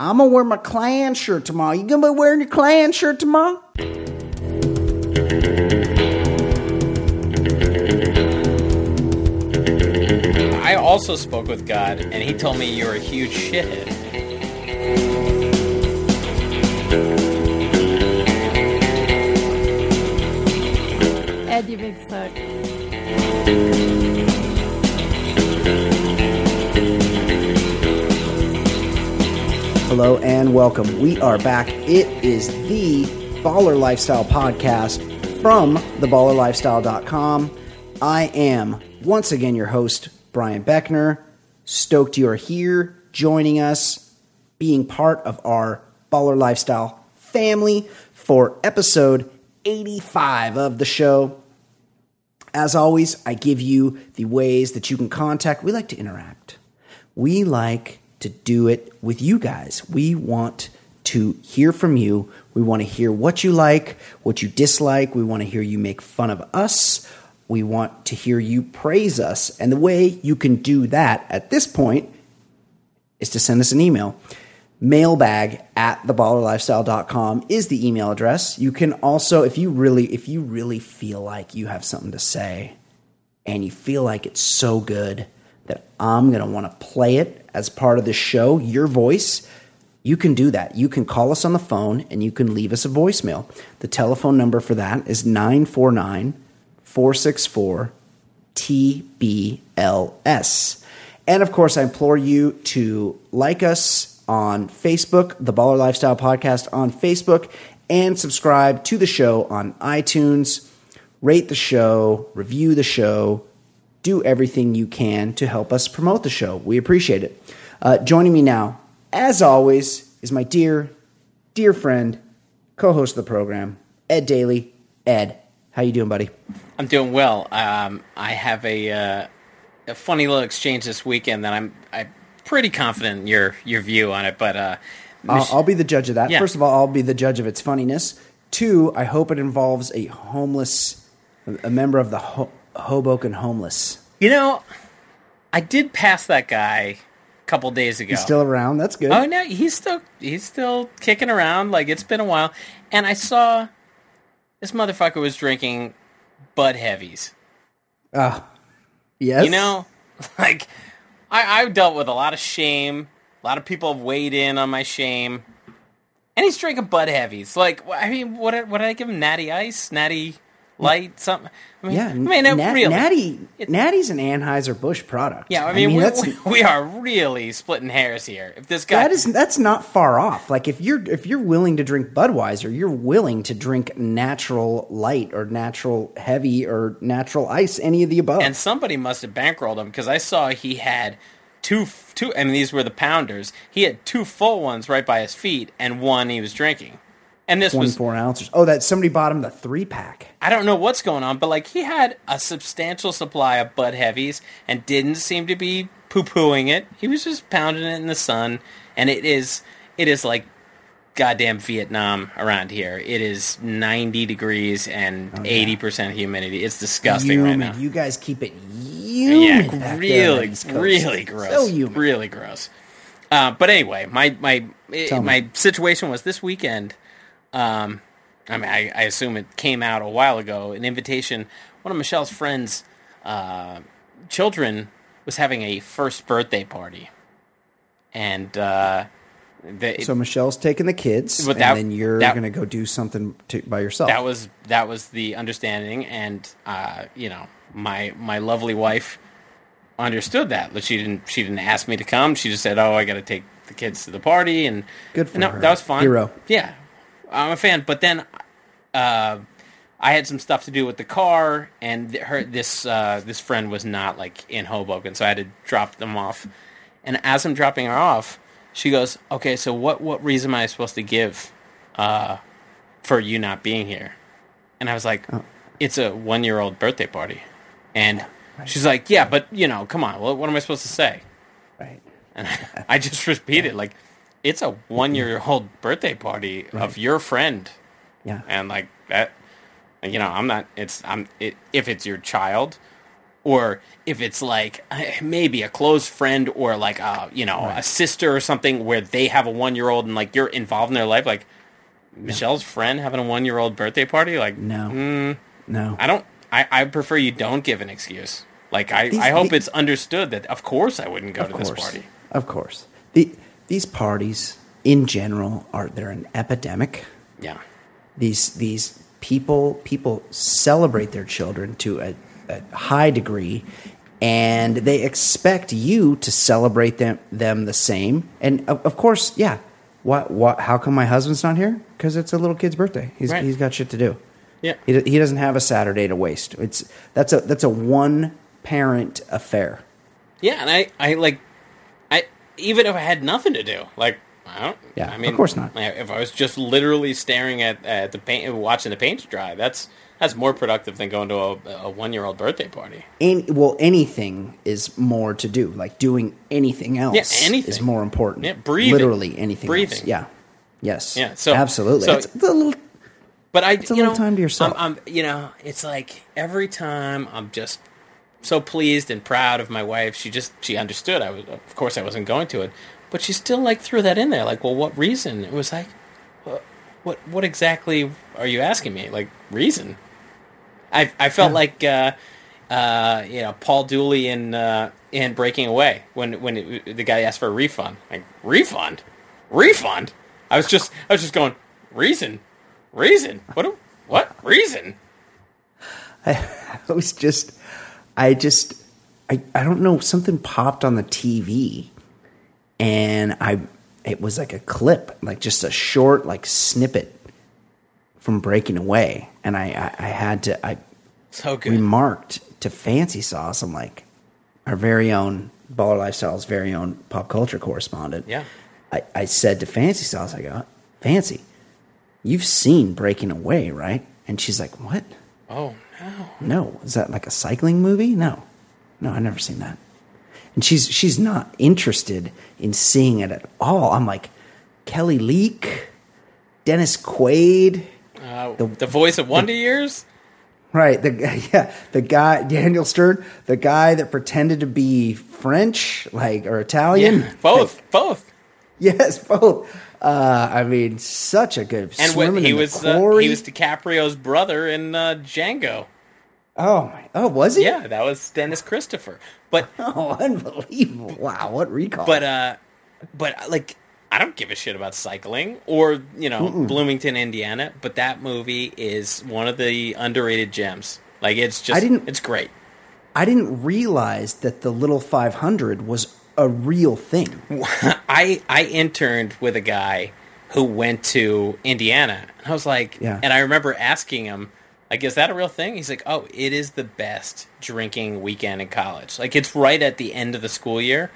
I'm gonna wear my Klan shirt tomorrow. You gonna be wearing your Klan shirt tomorrow? I also spoke with God, and he told me you're a huge shithead. Ed, you big suck. Hello and welcome. We are back. It is the Baller Lifestyle podcast from theballerlifestyle.com. I am once again your host, Brian Beckner. Stoked you are here joining us, being part of our Baller Lifestyle family for episode 85 of the show. As always, I give you the ways that you can contact. We like to interact. We like to do it with you guys. We want to hear from you. We want to hear what you like, what you dislike. We want to hear you make fun of us. We want to hear you praise us. And the way you can do that at this point is to send us an email. Mailbag at theballerlifestyle.com is the email address. You can also, if you really, if you really feel like you have something to say and you feel like it's so good that I'm going to want to play it as part of the show, your voice, you can do that. You can call us on the phone and you can leave us a voicemail. The telephone number for that is 949 464 TBLS. And of course, I implore you to like us on Facebook, the Baller Lifestyle Podcast on Facebook, and subscribe to the show on iTunes. Rate the show, review the show, do everything you can to help us promote the show. We appreciate it. Uh, joining me now, as always, is my dear, dear friend, co-host of the program, Ed Daly. Ed, how you doing, buddy? I'm doing well. Um, I have a, uh, a funny little exchange this weekend that I'm I'm pretty confident in your your view on it, but uh, I'll, I'll be the judge of that. Yeah. First of all, I'll be the judge of its funniness. Two, I hope it involves a homeless, a member of the Ho- Hoboken homeless. You know, I did pass that guy a couple days ago. He's still around. That's good. Oh no, he's still he's still kicking around. Like it's been a while, and I saw this motherfucker was drinking Bud Heavies. Ah, yes. You know, like I, I've dealt with a lot of shame. A lot of people have weighed in on my shame, and he's drinking Bud Heavies. Like, I mean, what what did I give him? Natty Ice, Natty Light, something. I mean, Yeah, I mean, Nat- really. Natty, Natty's an Anheuser Busch product. yeah, I mean, we, that's we, we are really splitting hairs here. If this guy, that is that's not far off. Like if you're if you're willing to drink Budweiser, you're willing to drink natural light or natural heavy or natural ice, any of the above. and somebody must have bankrolled him because I saw he had two, two. I mean, these were the pounders. He had two full ones right by his feet, and one he was drinking. And this was 24 ounces. Oh, that somebody bought him the three pack. I don't know what's going on, but like he had a substantial supply of Bud Heavies and didn't seem to be poo pooing it. He was just pounding it in the sun, and it is it is like goddamn Vietnam around here. It is ninety degrees and eighty percent humidity. It's disgusting right Humid. now. You guys keep it humid. yeah, back there on the really, really gross. So humid. Really gross. Uh, but anyway, my my me. my situation was this weekend. Um, I mean, I, I assume it came out a while ago. An invitation. One of Michelle's friends' uh, children was having a first birthday party, and uh, the, So Michelle's taking the kids, that- and then you're going to go do something to, by yourself. that was that was the understanding, and uh, you know, my my lovely wife understood that. But she didn't she didn't ask me to come. She just said, "Oh, I got to take the kids to the party," and Good for and no, her. That was fun. Hero. Yeah, I'm a fan. But then. Uh, I had some stuff to do with the car, and her this uh, this friend was not like in Hoboken, so I had to drop them off. And as I'm dropping her off, she goes, "Okay, so what what reason am I supposed to give uh, for you not being here?" And I was like, Oh. "It's a one year old birthday party," and she's like, "Yeah, but you know, come on, what, what am I supposed to say?" right. And I just repeated like, "It's a one year old birthday party of your friend." Yeah. and like that you know i'm not it's i'm it, if it's your child or if it's like maybe a close friend or like a you know a sister or something where they have a one year old and like you're involved in their life, like Michelle's friend having a one year old birthday party, like No. mm, No. I don't. I, I prefer you don't give an excuse. Like I, These- I hope the- it's understood that of course I wouldn't go to course. this party. Of course. The, these parties in general are they're an epidemic. Yeah. These these people people celebrate their children to a, a high degree and they expect you to celebrate them them the same. And of, of course, yeah. What what how come my husband's not here? Cuz it's a little kid's birthday. He's Right. he's got shit to do. Yeah. He, he doesn't have a Saturday to waste. It's that's a that's a one parent affair. Yeah, and I, I like, even if I had nothing to do, like, I don't. Yeah, I mean, of course not. If I was just literally staring at at the paint, watching the paint dry, that's that's more productive than going to a, a one year old birthday party. Any, well, anything is more to do. Like doing anything else Yeah, anything. is more important. Yeah, breathing. Literally anything Breathing. else. Yeah. Yes. Yeah, so- absolutely. so- it's a little But I, a you little know, time to yourself. I'm, I'm, you know, it's like every time I'm just so pleased and proud of my wife. She just she understood. I was, of course, I wasn't going to it, but she still like threw that in there. Like, well, what reason? It was like, what, what, what exactly are you asking me? Like, reason? I, I felt like, uh, uh, you know, Paul Dooley in uh, in Breaking Away when when it, the guy asked for a refund. Like, refund, refund. I was just I was just going reason, reason. What? What reason? I was just, I just, I, I don't know, something popped on the TV and I, it was like a clip, like just a short, like snippet from Breaking Away. And I, I, I had to, I So good. remarked to Fancy Sauce, I'm like, our very own Baller Lifestyle's very own pop culture correspondent. Yeah. I, I said to Fancy Sauce, I go, Fancy, you've seen Breaking Away, right? And she's like, what? Oh no. No, is that like a cycling movie? No, no, I've never seen that. And she's she's not interested in seeing it at all. I'm like, Kelly Leak, Dennis Quaid, Uh, the, voice of Wonder Years. right? The guy- yeah, the guy Daniel Stern, the guy that pretended to be French, like or Italian. Yeah, both, both. yes, both. Uh, I mean, such a good And swimming when he was uh, he was DiCaprio's brother in uh, Django. oh my, oh was he? Yeah, that was Dennis Christopher. But Oh, unbelievable! Wow, what recall? but uh, but like I don't give a shit about cycling or you know Bloomington, Indiana. But that movie is one of the underrated gems. Like it's just I didn't- it's great. I didn't realize that the little 500 was a real thing. I I interned with a guy who went to Indiana, and I was like, Yeah. and I remember asking him, like, is that a real thing? He's like, oh, it is the best drinking weekend in college. Like, it's right at the end of the school year,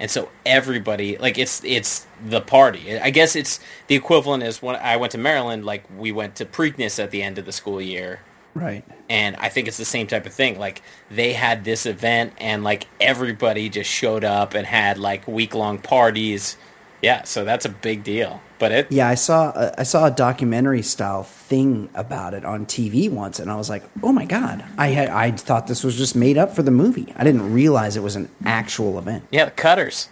and so everybody, like, it's it's the party. I guess it's the equivalent is when I went to Maryland, like, we went to Preakness at the end of the school year, Right. and I think it's the same type of thing. Like they had this event, and like everybody just showed up and had like week long parties. Yeah, so that's a big deal. But it, Yeah, I saw a, I saw a documentary style thing about it on TV once, and I was like, "Oh my god!" I had I thought this was just made up for the movie. I didn't realize it was an actual event. yeah, the Cutters.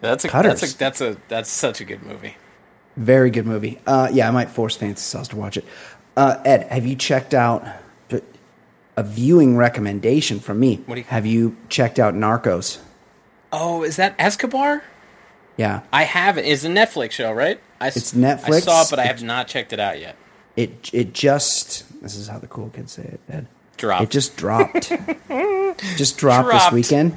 That's a Cutters. that's a that's a that's such a good movie. Very good movie. Uh, yeah, I might force Fancy Sauce to watch it. Uh, Ed, have you checked out a viewing recommendation from me? What do you- have you checked out Narcos? Oh, is that Escobar? Yeah, I haven't. It's a Netflix show, right? I, s- It's I saw it, but I have not checked it out yet. it it just this is how the cool kids say it, Ed. Dropped. It just dropped. just dropped, this weekend.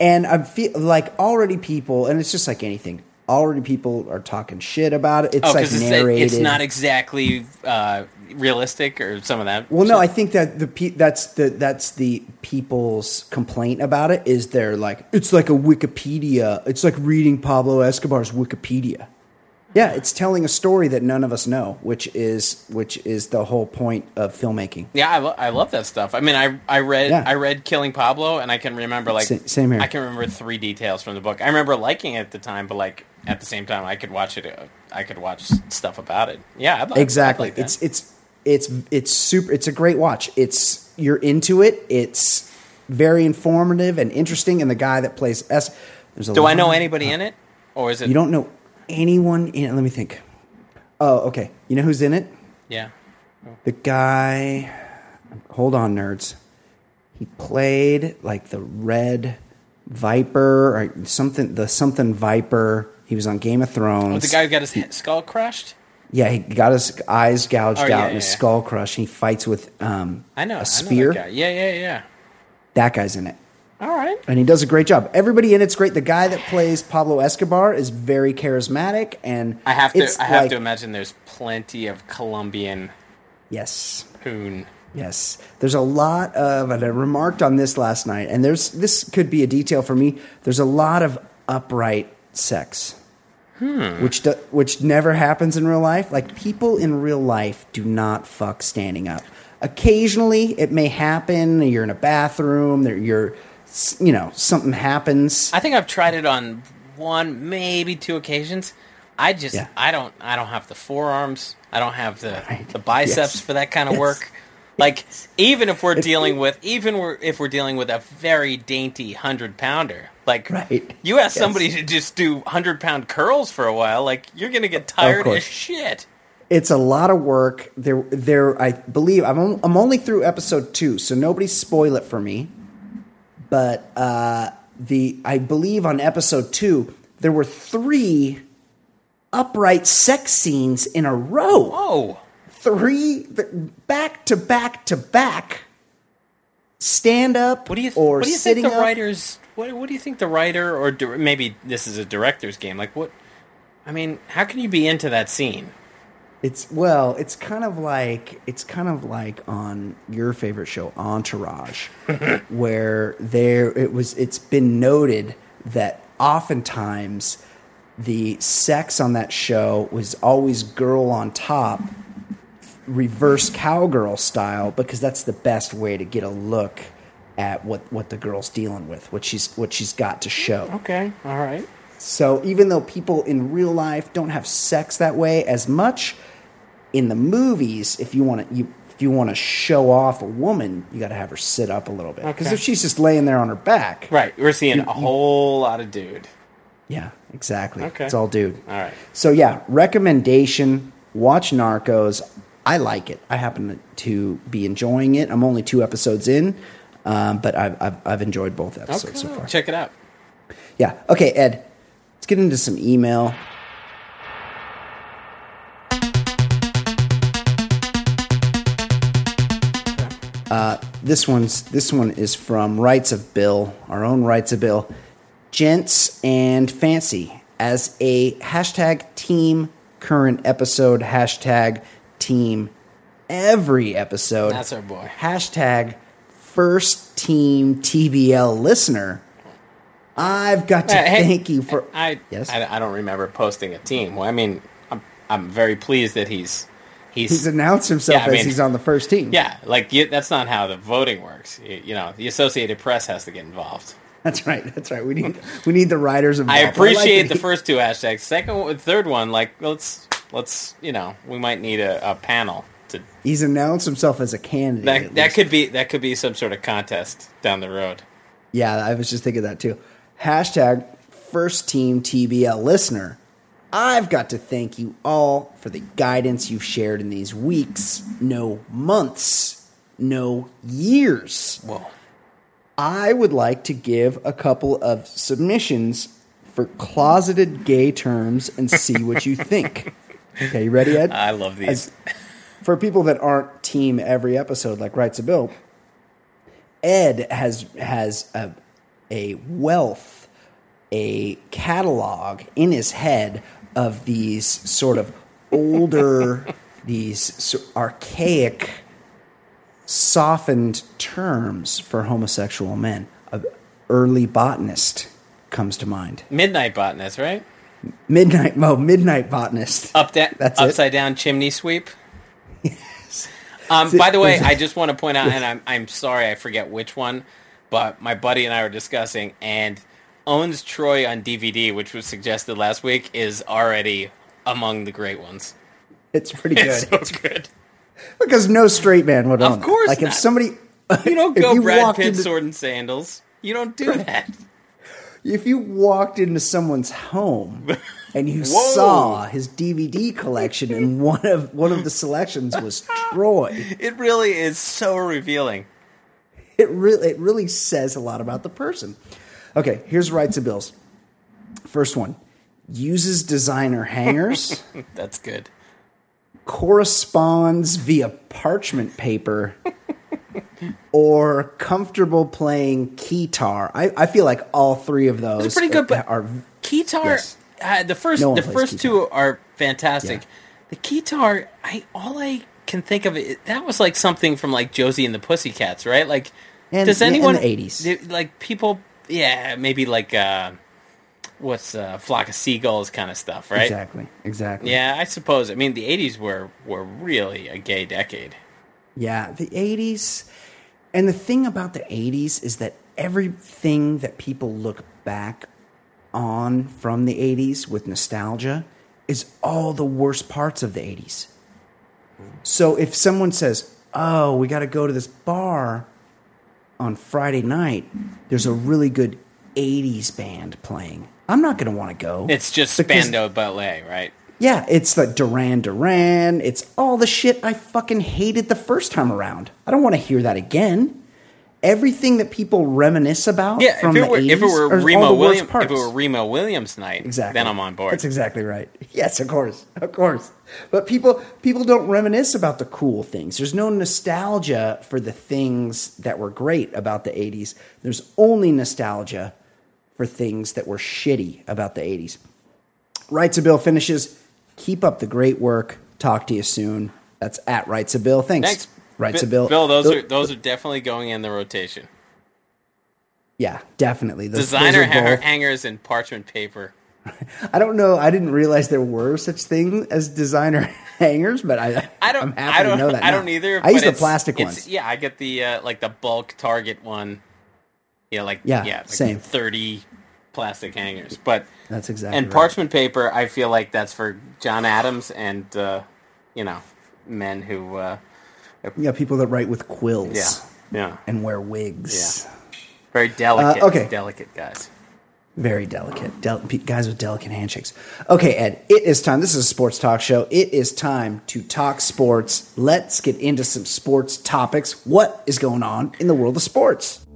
And I'm feel like already people, and it's just like anything. Already people are talking shit about it. It's Oh, like because narrated. it's, it's not exactly uh, realistic or some of that. well, no, I think that the pe- that's the that's the people's complaint about it is they're like it's like a Wikipedia. It's like reading Pablo Escobar's Wikipedia. Yeah, it's telling a story that none of us know, which is which is the whole point of filmmaking. Yeah, I, lo- I love that stuff. I mean, I I read Yeah. I read Killing Pablo, and I can remember like Sa- same here. I can remember three details from the book. I remember liking it at the time, but like at the same time, I could watch it. Uh, I could watch stuff about it. Yeah, I'd, I'd exactly like that. it's it's it's it's super it's a great watch it's you're into it it's very informative and interesting. And the guy that plays S, there's a Do I know anybody in it, or is it? You don't know anyone in. it? Let me think. Oh, okay. You know who's in it? Yeah. The guy. Hold on, nerds. He played like the Red Viper or something. The something Viper. He was on Game of Thrones. Oh, the guy who got his he- skull crushed. Yeah, he got his eyes gouged Oh, out yeah, and his yeah, skull crushed. He fights with um, I know. a I know spear. guy. Yeah, yeah, yeah. that guy's in it. All right. and he does a great job. Everybody in it's great. The guy that plays Pablo Escobar is very charismatic, and I have to. I have like- to imagine there's plenty of Colombian Yes, poon. yes. There's a lot of, and I remarked on this last night, and there's this could be a detail for me. There's a lot of upright sex, Hmm. which do, which never happens in real life. Like people in real life do not fuck standing up. Occasionally, it may happen. You're in a bathroom. You're, you know, something happens. I think I've tried it on one, maybe two occasions. I just, Yeah. I don't, I don't have the forearms. I don't have the Right. the biceps Yes. for that kind of Yes. work. Like even if we're dealing with, even we're, if we're dealing with a very dainty hundred pounder, like Right. you ask Yes. somebody to just do hundred pound curls for a while, like you're gonna get tired as shit. It's a lot of work. There, there. I believe I'm. on- I'm only through episode two, so nobody spoil it for me. But uh, the I believe on episode two there were three upright sex scenes in a row. Whoa. Three back to back to back. Stand up What do you or What do you think the up. writers? What What do you think the writer or dir- maybe this is a director's game? Like what? I mean, how can you be into that scene? It's well, it's kind of like it's kind of like on your favorite show, Entourage, where there it was. It's been noted that oftentimes the sex on that show was always girl on top, reverse cowgirl style, because that's the best way to get a look at what what the girl's dealing with, what she's what she's got to show. Okay, all right. So even though people in real life don't have sex that way as much, in the movies, if you want to, you if you want to show off a woman, you got to have her sit up a little bit. Oh, because Okay. if she's just laying there on her back, Right, we're seeing a whole lot of dude. yeah, exactly. Okay. It's all dude. All right. So yeah, recommendation: watch Narcos. I like it. I happen to be enjoying it. I'm only two episodes in, um, but I've, I've I've enjoyed both episodes so far. check it out. Yeah. Okay, Ed. Let's get into some email. Uh, this one's this one is from Rights of Bill, our own Rights of Bill, gents and fancy as a hashtag team current episode hashtag team every episode. That's our boy. Hashtag first team TBL listener. I've got to Uh, hey, thank you for. I, Yes? I I don't remember posting a team. Well, I mean, I'm I'm very pleased that he's he's, He's announced himself Yeah, I as mean- he's on the first team. yeah, like you, that's not how the voting works. You, you know, the Associated Press has to get involved. that's right. That's right. We need we need the writers involved. I like appreciate that the he- first two hashtags. Second, third one, like let's let's you know, we might need a, a panel to He's announced himself as a candidate. that that could be that could be some sort of contest down the road. Yeah, I was just thinking that too. Hashtag first team TBL listener. I've got to thank you all for the guidance you've shared in these weeks, no months, no years. Whoa. I would like to give a couple of submissions for closeted gay terms and see what you think. Okay, you ready, Ed? I love these. As- for people that aren't team every episode like Writes a Bill, Ed has has a, a wealth, a catalog in his head of these sort of older, these so- archaic, softened terms for homosexual men. A early botanist comes to mind. Midnight botanist, right? Midnight Mo, midnight botanist. Up that That's it. upside down chimney sweep. Um, by the way, I just want to point out, and I'm I'm sorry I forget which one, but my buddy and I were discussing, and owns Troy on DVD, which was suggested last week, is already among the great ones. It's pretty good. It's so good. Because no straight man would Of own it. course Like not. if somebody You don't go you Brad Pitt into- sword and sandals. You don't do that. if you walked into someone's home and you Whoa. saw his DVD collection and one of one of the selections was Troy, It really is so revealing. it really it really says a lot about the person. Okay, here's rights of bills. First one uses designer hangers, That's good. corresponds via parchment paper, or comfortable playing keytar. I, I feel like all three of those It's pretty good, but are Keytar, Yes. Uh, the first No the first keytar. two are fantastic. Yeah. The Keytar, I all I can think of it that was like something from like Josie and the Pussycats, right? Like, And- does anyone 80s. like people? Yeah, maybe like uh, what's uh, flock of seagulls kind of stuff, right? exactly exactly. Yeah, I suppose. I mean, the '80s were were really a gay decade. Yeah, the 80s. And the thing about the 80s is that everything that people look back on from the 80s with nostalgia is all the worst parts of the 80s. So if someone says, "Oh, we got to go to this bar on Friday night. There's a really good 80s band playing." I'm not going to want to go. It's just Because- Spandau Ballet, right? Yeah, it's like Duran Duran. It's all the shit I fucking hated the first time around. I don't want to hear that again. Everything that people reminisce about Yeah, from if it the were 80s if it were Remo the Williams, if it were Remo Williams night, exactly. then I'm on board. That's exactly right. Yes, of course, of course. But people people don't reminisce about the cool things. There's no nostalgia for the things that were great about the 80s. There's only nostalgia for things that were shitty about the 80s. Rights of Bill finishes. Keep up the great work. Talk to you soon. That's at Rights of Bill. Thanks. Thanks, Rights Bi- of Bill. Bill, those Tho- are those are definitely going in the rotation. yeah, definitely. Those- those Designer are ha- hangers and parchment paper. I don't know. I didn't realize there were such things as designer hangers, but I I don't. I'm happy I don't to know that. I now. don't either. I use the plastic ones. Yeah, I get the uh, like the bulk Target one. Yeah, like Yeah, yeah, like same. thirty plastic hangers. But That's exactly and right. parchment paper, I feel like that's for John Adams and uh, you know men who uh, Yeah, people that write with quills. yeah yeah and wear wigs. Yeah. very delicate Uh, okay. delicate guys. Very delicate. Del- guys with delicate handshakes. Okay, Ed, it is time. This is a sports talk show. It is time to talk sports. Let's get into some sports topics. What is going on in the world of sports?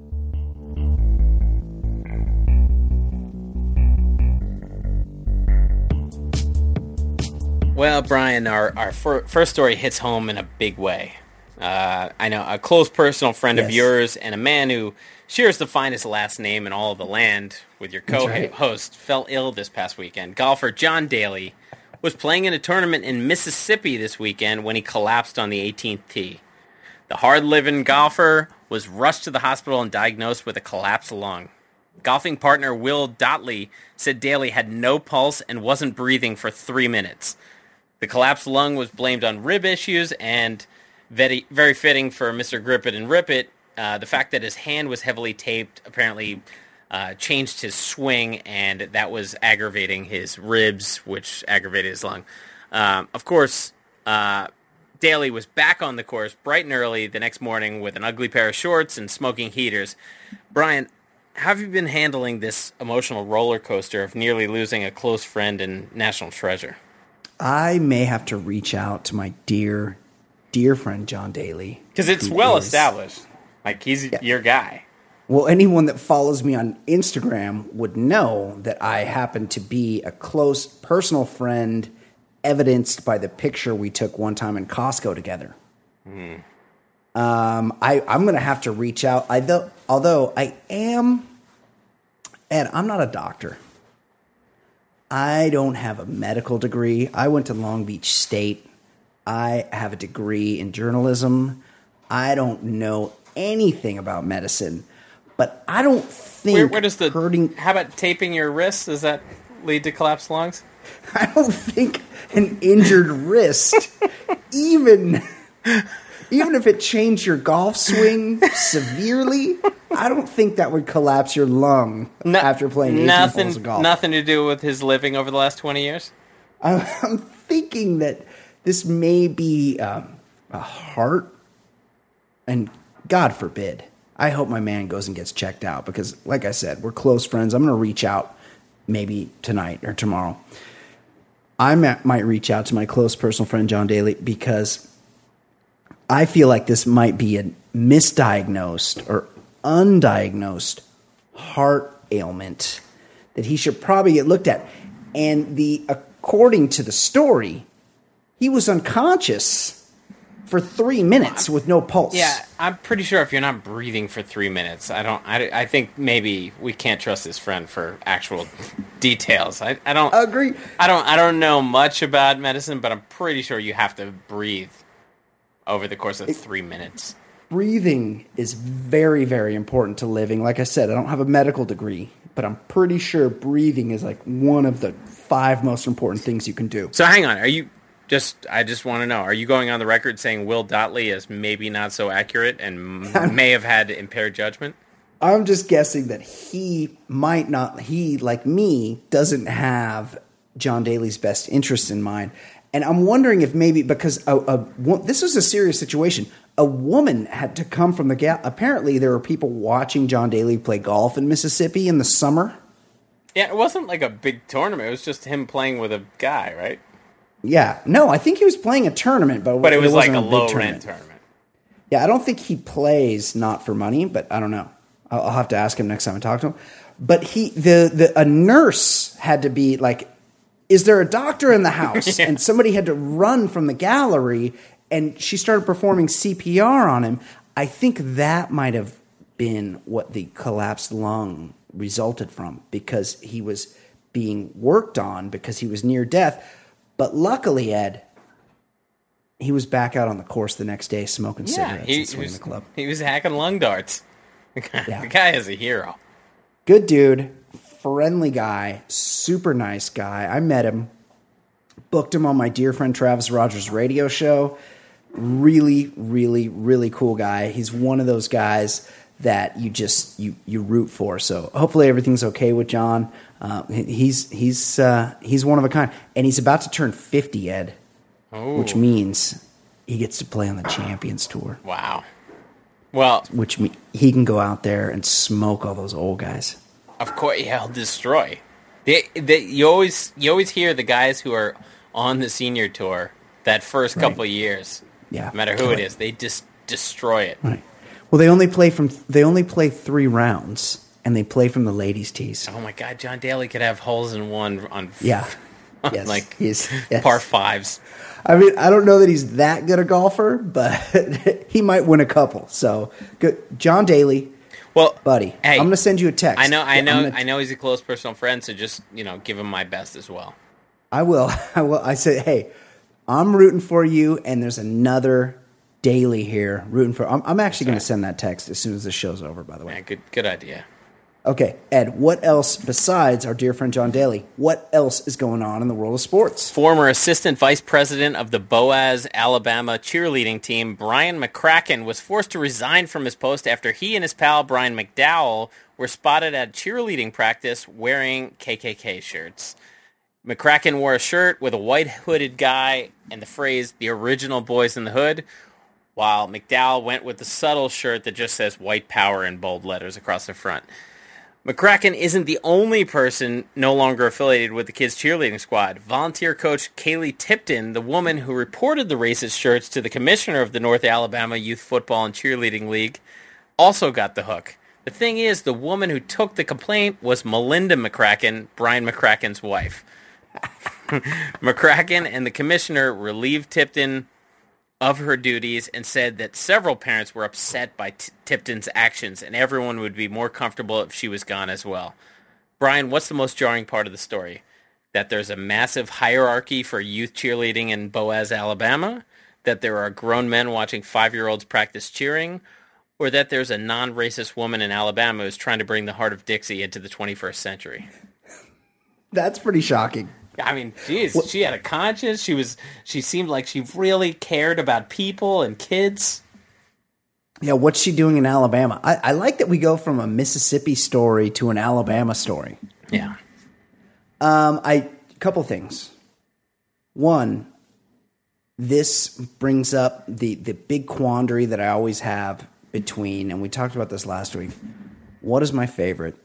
Well, Brian, our, our fir- first story hits home in a big way. Uh, I know a close personal friend of yours and a man who shares the finest last name in all of the land with your co-host fell ill this past weekend. Golfer John Daly was playing in a tournament in Mississippi this weekend when he collapsed on the 18th tee. The hard-living golfer was rushed to the hospital and diagnosed with a collapsed lung. Golfing partner Will Dotley said Daly had no pulse and wasn't breathing for three minutes. The collapsed lung was blamed on rib issues and very, very fitting for Mr. Grip It and Rip It. Uh, the fact that his hand was heavily taped apparently uh, changed his swing, and that was aggravating his ribs, which aggravated his lung. Um, of course, uh, Daly was back on the course bright and early the next morning with an ugly pair of shorts and smoking heaters. Brian, have you been handling this emotional roller coaster of nearly losing a close friend and national treasure? I may have to reach out to my dear, dear friend John Daly. Because it's well is- established. Like he's your guy. Well, anyone that follows me on Instagram would know that I happen to be a close personal friend, evidenced by the picture we took one time in Costco together. Um, I, I'm going to have to reach out. I though, although I am, and I'm not a doctor. I don't have a medical degree. I went to Long Beach State. I have a degree in journalism. I don't know anything about medicine, but I don't think Where, where does the hurting. how about taping your wrists? Does that lead to collapsed lungs? I don't think an injured wrist, even even if it changed your golf swing severely, I don't think that would collapse your lung No- after playing 18 nothing, of golf. nothing to do with his living over the last twenty years. I'm, I'm thinking that this may be um, a heart and God forbid. I hope my man goes and gets checked out because, like I said, we're close friends. I'm going to reach out maybe tonight or tomorrow. I might reach out to my close personal friend John Daly because I feel like this might be a misdiagnosed or undiagnosed heart ailment that he should probably get looked at. And the according to the story, he was unconscious for three minutes with no pulse. Yeah, I'm pretty sure if you're not breathing for three minutes, I don't. I, I think maybe we can't trust his friend for actual details. I, I don't agree. I don't. I don't know much about medicine, but I'm pretty sure you have to breathe over the course of it, three minutes. Breathing is very, very important to living. Like I said, I don't have a medical degree, but I'm pretty sure breathing is like one of the five most important things you can do. So hang on, are you just I just want to know: Are you going on the record saying Will Dotley is maybe not so accurate and may have had impaired judgment? I'm just guessing that he might not. He, like me, doesn't have John Daly's best interest in mind, and I'm wondering if maybe because a, a, this was a serious situation. A woman had to come from the gap. Apparently, there were people watching John Daly play golf in Mississippi in the summer. Yeah, it wasn't like a big tournament. It was just him playing with a guy, right? Yeah, no, I think he was playing a tournament, but but it was like a, a low tournament. tournament. Yeah, I don't think he plays not for money, but I don't know. I'll, I'll have to ask him next time I talk to him. But he, the the a nurse had to be like, "Is there a doctor in the house?" yeah. And somebody had to run from the gallery, and she started performing CPR on him. I think that might have been what the collapsed lung resulted from because he was being worked on because he was near death but luckily, Ed, he was back out on the course the next day smoking yeah, cigarettes he, and swinging was, the club. He was hacking lung darts. The guy, yeah. the guy is a hero. Good dude, friendly guy, super nice guy. I met him, booked him on my dear friend Travis Rogers radio show. Really, really, really cool guy. He's one of those guys that you just you you root for. So hopefully everything's okay with John. Uh, he's he's uh, he's one of a kind, and he's about to turn fifty, Ed, which means he gets to play on the Champions Tour. Wow. Well, which me- he can go out there and smoke all those old guys. Of course, yeah, he'll destroy. They, they, you always you always hear the guys who are on the senior tour that first couple right. of years. Yeah, no matter who it is, they just destroy it. Right. Well, they only play from they only play three rounds and they play from the ladies' tees. Oh my God, John Daly could have holes in one on yeah, on yes, like he's yes. par fives. I mean, I don't know that he's that good a golfer, but he might win a couple. So, good, John Daly. Well, buddy, hey, I'm going to send you a text. I know, I know, gonna, I know he's a close personal friend, so just you know, give him my best as well. I will. I will. I said, hey, I'm rooting for you, and there's another Daly here rooting for. I'm, I'm actually going to send that text as soon as the show's over. By the way, yeah, good, good idea. Okay, Ed, what else besides our dear friend John Daly? What else is going on in the world of sports? Former assistant vice president of the Boaz, Alabama cheerleading team, Brian McCracken, was forced to resign from his post after he and his pal Brian McDowell were spotted at cheerleading practice wearing KKK shirts. McCracken wore a shirt with a white hooded guy and the phrase "the original boys in the hood," while McDowell went with the subtle shirt that just says "white power" in bold letters across the front. McCracken isn't the only person no longer affiliated with the kids' cheerleading squad. Volunteer coach Kaylee Tipton, the woman who reported the racist shirts to the commissioner of the North Alabama Youth Football and Cheerleading League, also got the hook. The thing is, the woman who took the complaint was Melinda McCracken, Brian McCracken's wife. McCracken and the commissioner relieved Tipton of her duties and said that several parents were upset by T- Tipton's actions and everyone would be more comfortable if she was gone as well. Brian, what's the most jarring part of the story? That there's a massive hierarchy for youth cheerleading in Boaz, Alabama? That there are grown men watching five-year-olds practice cheering? Or that there's a non-racist woman in Alabama who's trying to bring the heart of Dixie into the 21st century? That's pretty shocking. I mean, geez, she had a conscience. She was. She seemed like she really cared about people and kids. Yeah, what's she doing in Alabama? I, I like that we go from a Mississippi story to an Alabama story. Yeah. Um, I couple things. One, this brings up the the big quandary that I always have between, and we talked about this last week. What is my favorite?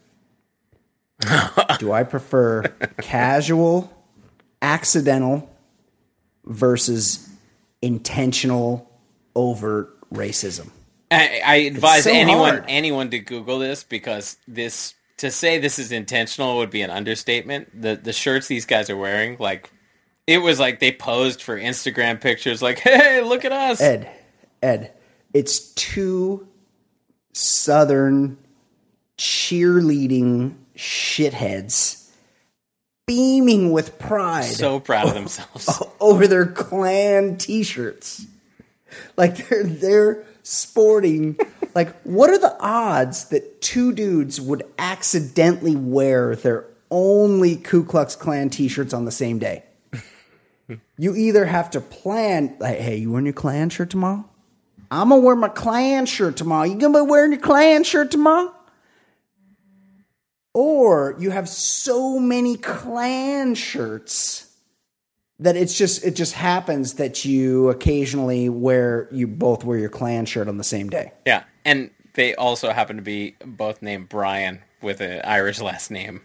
Do I prefer casual, accidental versus intentional, overt racism? I, I advise so anyone hard. anyone to Google this because this to say this is intentional would be an understatement. The the shirts these guys are wearing, like it was like they posed for Instagram pictures, like, "Hey, look at us." Ed, Ed, it's two southern cheerleading shitheads beaming with pride So proud of themselves. over their Klan t-shirts. Like they're they're sporting like what are the odds that two dudes would accidentally wear their only Ku Klux Klan t-shirts on the same day? You either have to plan like, hey, you wearing your Klan shirt tomorrow? I'm gonna wear my Klan shirt tomorrow. You gonna be wearing your Klan shirt tomorrow? Or you have so many Klan shirts that it's just it just happens that you occasionally wear you both wear your Klan shirt on the same day. yeah, and they also happen to be both named Brian with an Irish last name.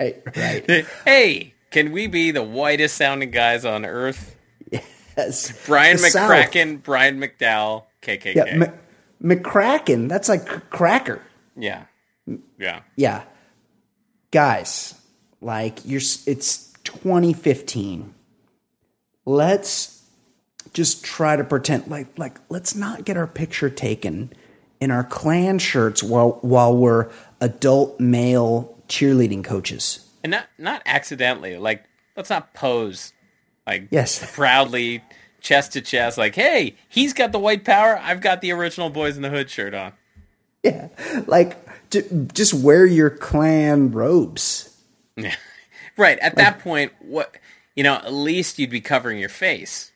Right, right. hey, can we be the whitest sounding guys on earth? Yes. Brian The South. McCracken, Brian McDowell, KKK. Yeah, M- McCracken. That's like cracker. yeah, yeah. Yeah, guys, like you're. It's 2015. Let's just try to pretend like like let's not get our picture taken in our Klan shirts while while we're adult male cheerleading coaches. and not not accidentally. Like, let's not pose like Yes. proudly, chest to chest. Like, hey, he's got the white power. I've got the original Boys in the Hood shirt on. Yeah, like just wear your Klan robes. Yeah, right. At that point, what you know, at least you'd be covering your face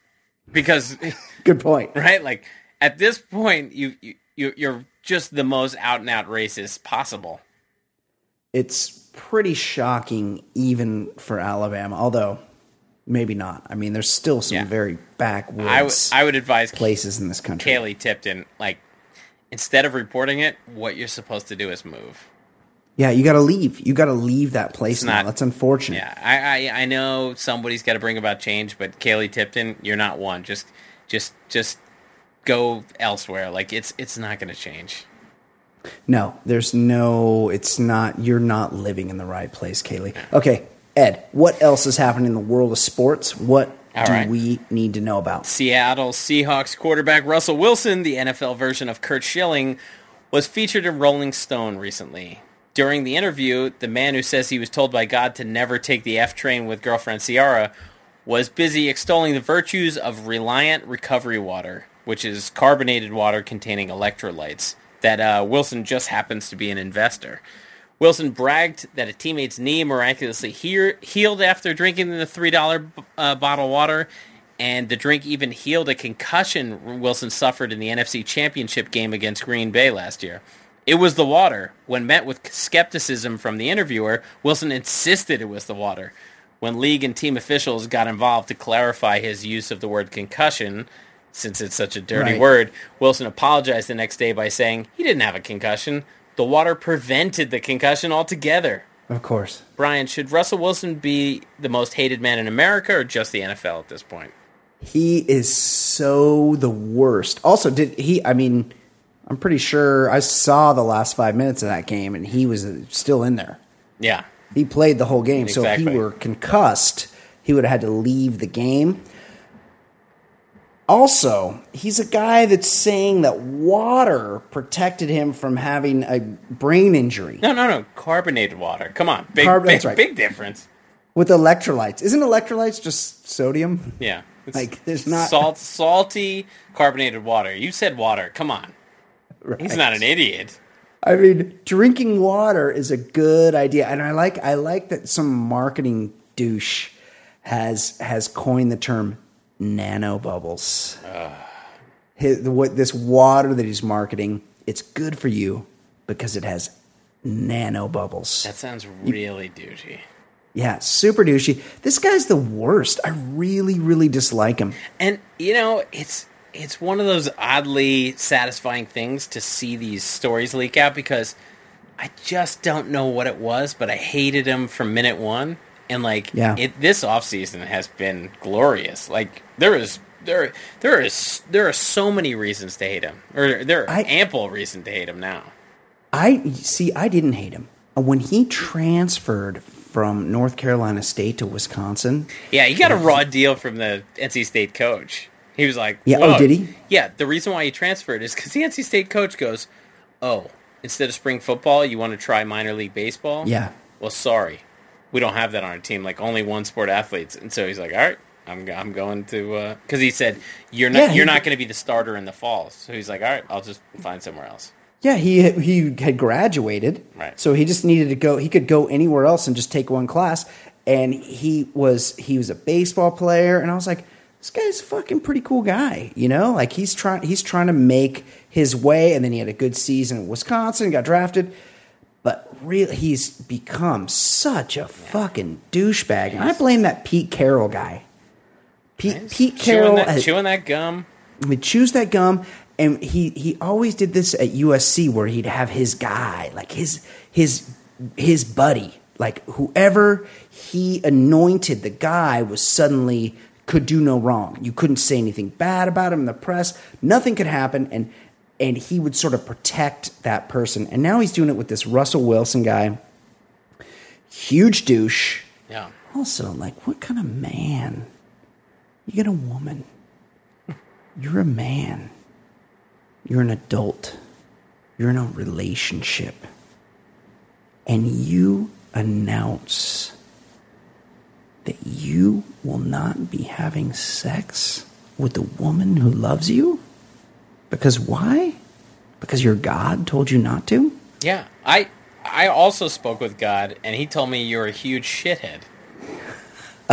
because, Good point. right? Like at this point, you you you- you're just the most out and out racist possible. It's pretty shocking, even for Alabama. Although maybe not. I mean, there's still some Yeah. very backwoods I, w- I would advise places in this country. Kaylee Tipton, like, instead of reporting it, what you're supposed to do is move. Yeah, you got to leave. You got to leave that place now. not- That's unfortunate. Yeah, I I, I know somebody's got to bring about change, but Kaylee Tipton, you're not one. Just just just go elsewhere. Like it's it's not going to change. No, there's no. It's not. You're not living in the right place, Kaylee. Okay, Ed. What else is happening in the world of sports? What All do right. we need to know about? Seattle Seahawks quarterback Russell Wilson, the NFL version of Curt Schilling, was featured in Rolling Stone recently. During the interview, the man who says he was told by God to never take the F train with girlfriend Ciara was busy extolling the virtues of Reliant Recovery Water, which is carbonated water containing electrolytes, that uh, Wilson just happens to be an investor. Wilson bragged that a teammate's knee miraculously healed after drinking the $3 uh, bottle of water, and the drink even healed a concussion Wilson suffered in the NFC Championship game against Green Bay last year. It was the water. When met with skepticism from the interviewer, Wilson insisted it was the water. When league and team officials got involved to clarify his use of the word concussion, since it's such a dirty Right. word, Wilson apologized the next day by saying he didn't have a concussion. The water prevented the concussion altogether. Of course. Brian, should Russell Wilson be the most hated man in America or just the NFL at this point? He is so the worst. Also, did he? I mean, I'm pretty sure I saw the last five minutes of that game, and he was still in there. Yeah. He played the whole game. So if he were concussed, he would have had to leave the game. Also, he's a guy that's saying that water protected him from having a brain injury No, no, no. Carbonated water. Come on. Big, Carb- big, that's right. big difference. with electrolytes. Isn't electrolytes just sodium? Yeah. Like, there's not- salt, salty carbonated water. You said water. Come on. He's not an idiot. I mean, drinking water is a good idea, and I like I like that some marketing douche has has coined the term nano bubbles. His, what this water that he's marketing, it's good for you because it has nano bubbles. That sounds really douchey. Yeah, super douchey. This guy's the worst. I really, really dislike him. And you know, it's it's one of those oddly satisfying things to see these stories leak out because I just don't know what it was, but I hated him from minute one. And like Yeah. it this offseason has been glorious. Like there is there there is there are so many reasons to hate him. Or there are I- ample reason to hate him now. I see. I didn't hate him uh, when he transferred from North Carolina State to Wisconsin. Yeah, he got a raw deal from the NC State coach. He was like, Yeah, oh, did he? Yeah, the reason why he transferred is because the NC State coach goes, "Oh, instead of spring football, you want to try minor league baseball?" Yeah. Well, sorry, we don't have that on our team. Like only one sport athletes, and so he's like, "All right, I'm I'm going to," uh, because he said, "You're not Yeah, you're not going to be the starter in the fall." So he's like, "All right, I'll just find somewhere else." Yeah, he he had graduated, Right. so he just needed to go. He could go anywhere else and just take one class. And he was he was a baseball player, and I was like, this guy's a fucking pretty cool guy, you know. Like he's trying he's trying to make his way, and then he had a good season in Wisconsin, got drafted. Really, he's become such a fucking douchebag, and I blame that Pete Carroll guy. Pete Pete chewing Carroll that, has- chewing that gum. he chews that gum and he he always did this at USC where he'd have his guy like his his his buddy like whoever he anointed the guy was suddenly could do no wrong. You couldn't say anything bad about him in the press. Nothing could happen and and he would sort of protect that person and now he's doing it with this Russell Wilson guy huge douche Yeah. also, like, what kind of man? You get a woman. You're a man. You're an adult. You're in a relationship. And you announce that you will not be having sex with the woman who loves you? Because why? Because your God told you not to? Yeah, I I also spoke with God, and he told me you're a huge shithead.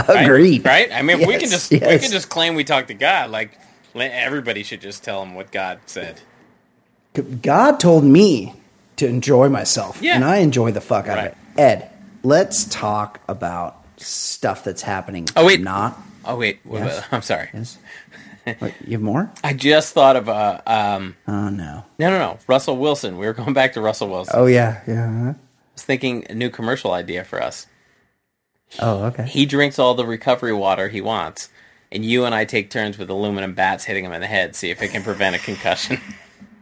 Right? Agreed. Right? I mean, we can Yes, just we can just claim we talked to God. Like everybody should just tell him what God said. God told me to enjoy myself, Yeah. and I enjoy the fuck out Right. of it. Ed, let's talk about stuff that's happening. Oh, wait. not. Oh wait, Yes. wait, I'm sorry. Yes. You have more? I just thought of uh um Oh no. no no no Russell Wilson. We were going back to Russell Wilson. Oh yeah, yeah. I was thinking a new commercial idea for us. Oh okay. He drinks all the recovery water he wants, and you and I take turns with aluminum bats hitting him in the head, see if it can prevent a concussion.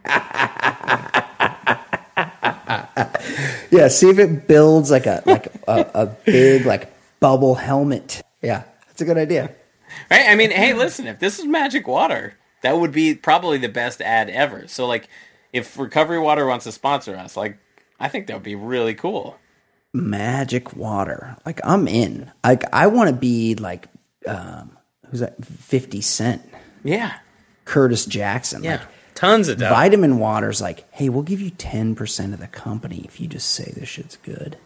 Yeah, see if it builds like a like a, a big like bubble helmet. Yeah, that's a good idea. Right? I mean, hey, listen, if this is magic water, that would be probably the best ad ever. So, like, if Recovery Water wants to sponsor us, like, I think that would be really cool. Magic water. Like I'm in. Like I want to be like um who's that? Fifty Cent, Yeah. Curtis Jackson. Yeah. Like, Tons of dough. Vitamin Water's like, hey, we'll give you 10% of the company if you just say this shit's good.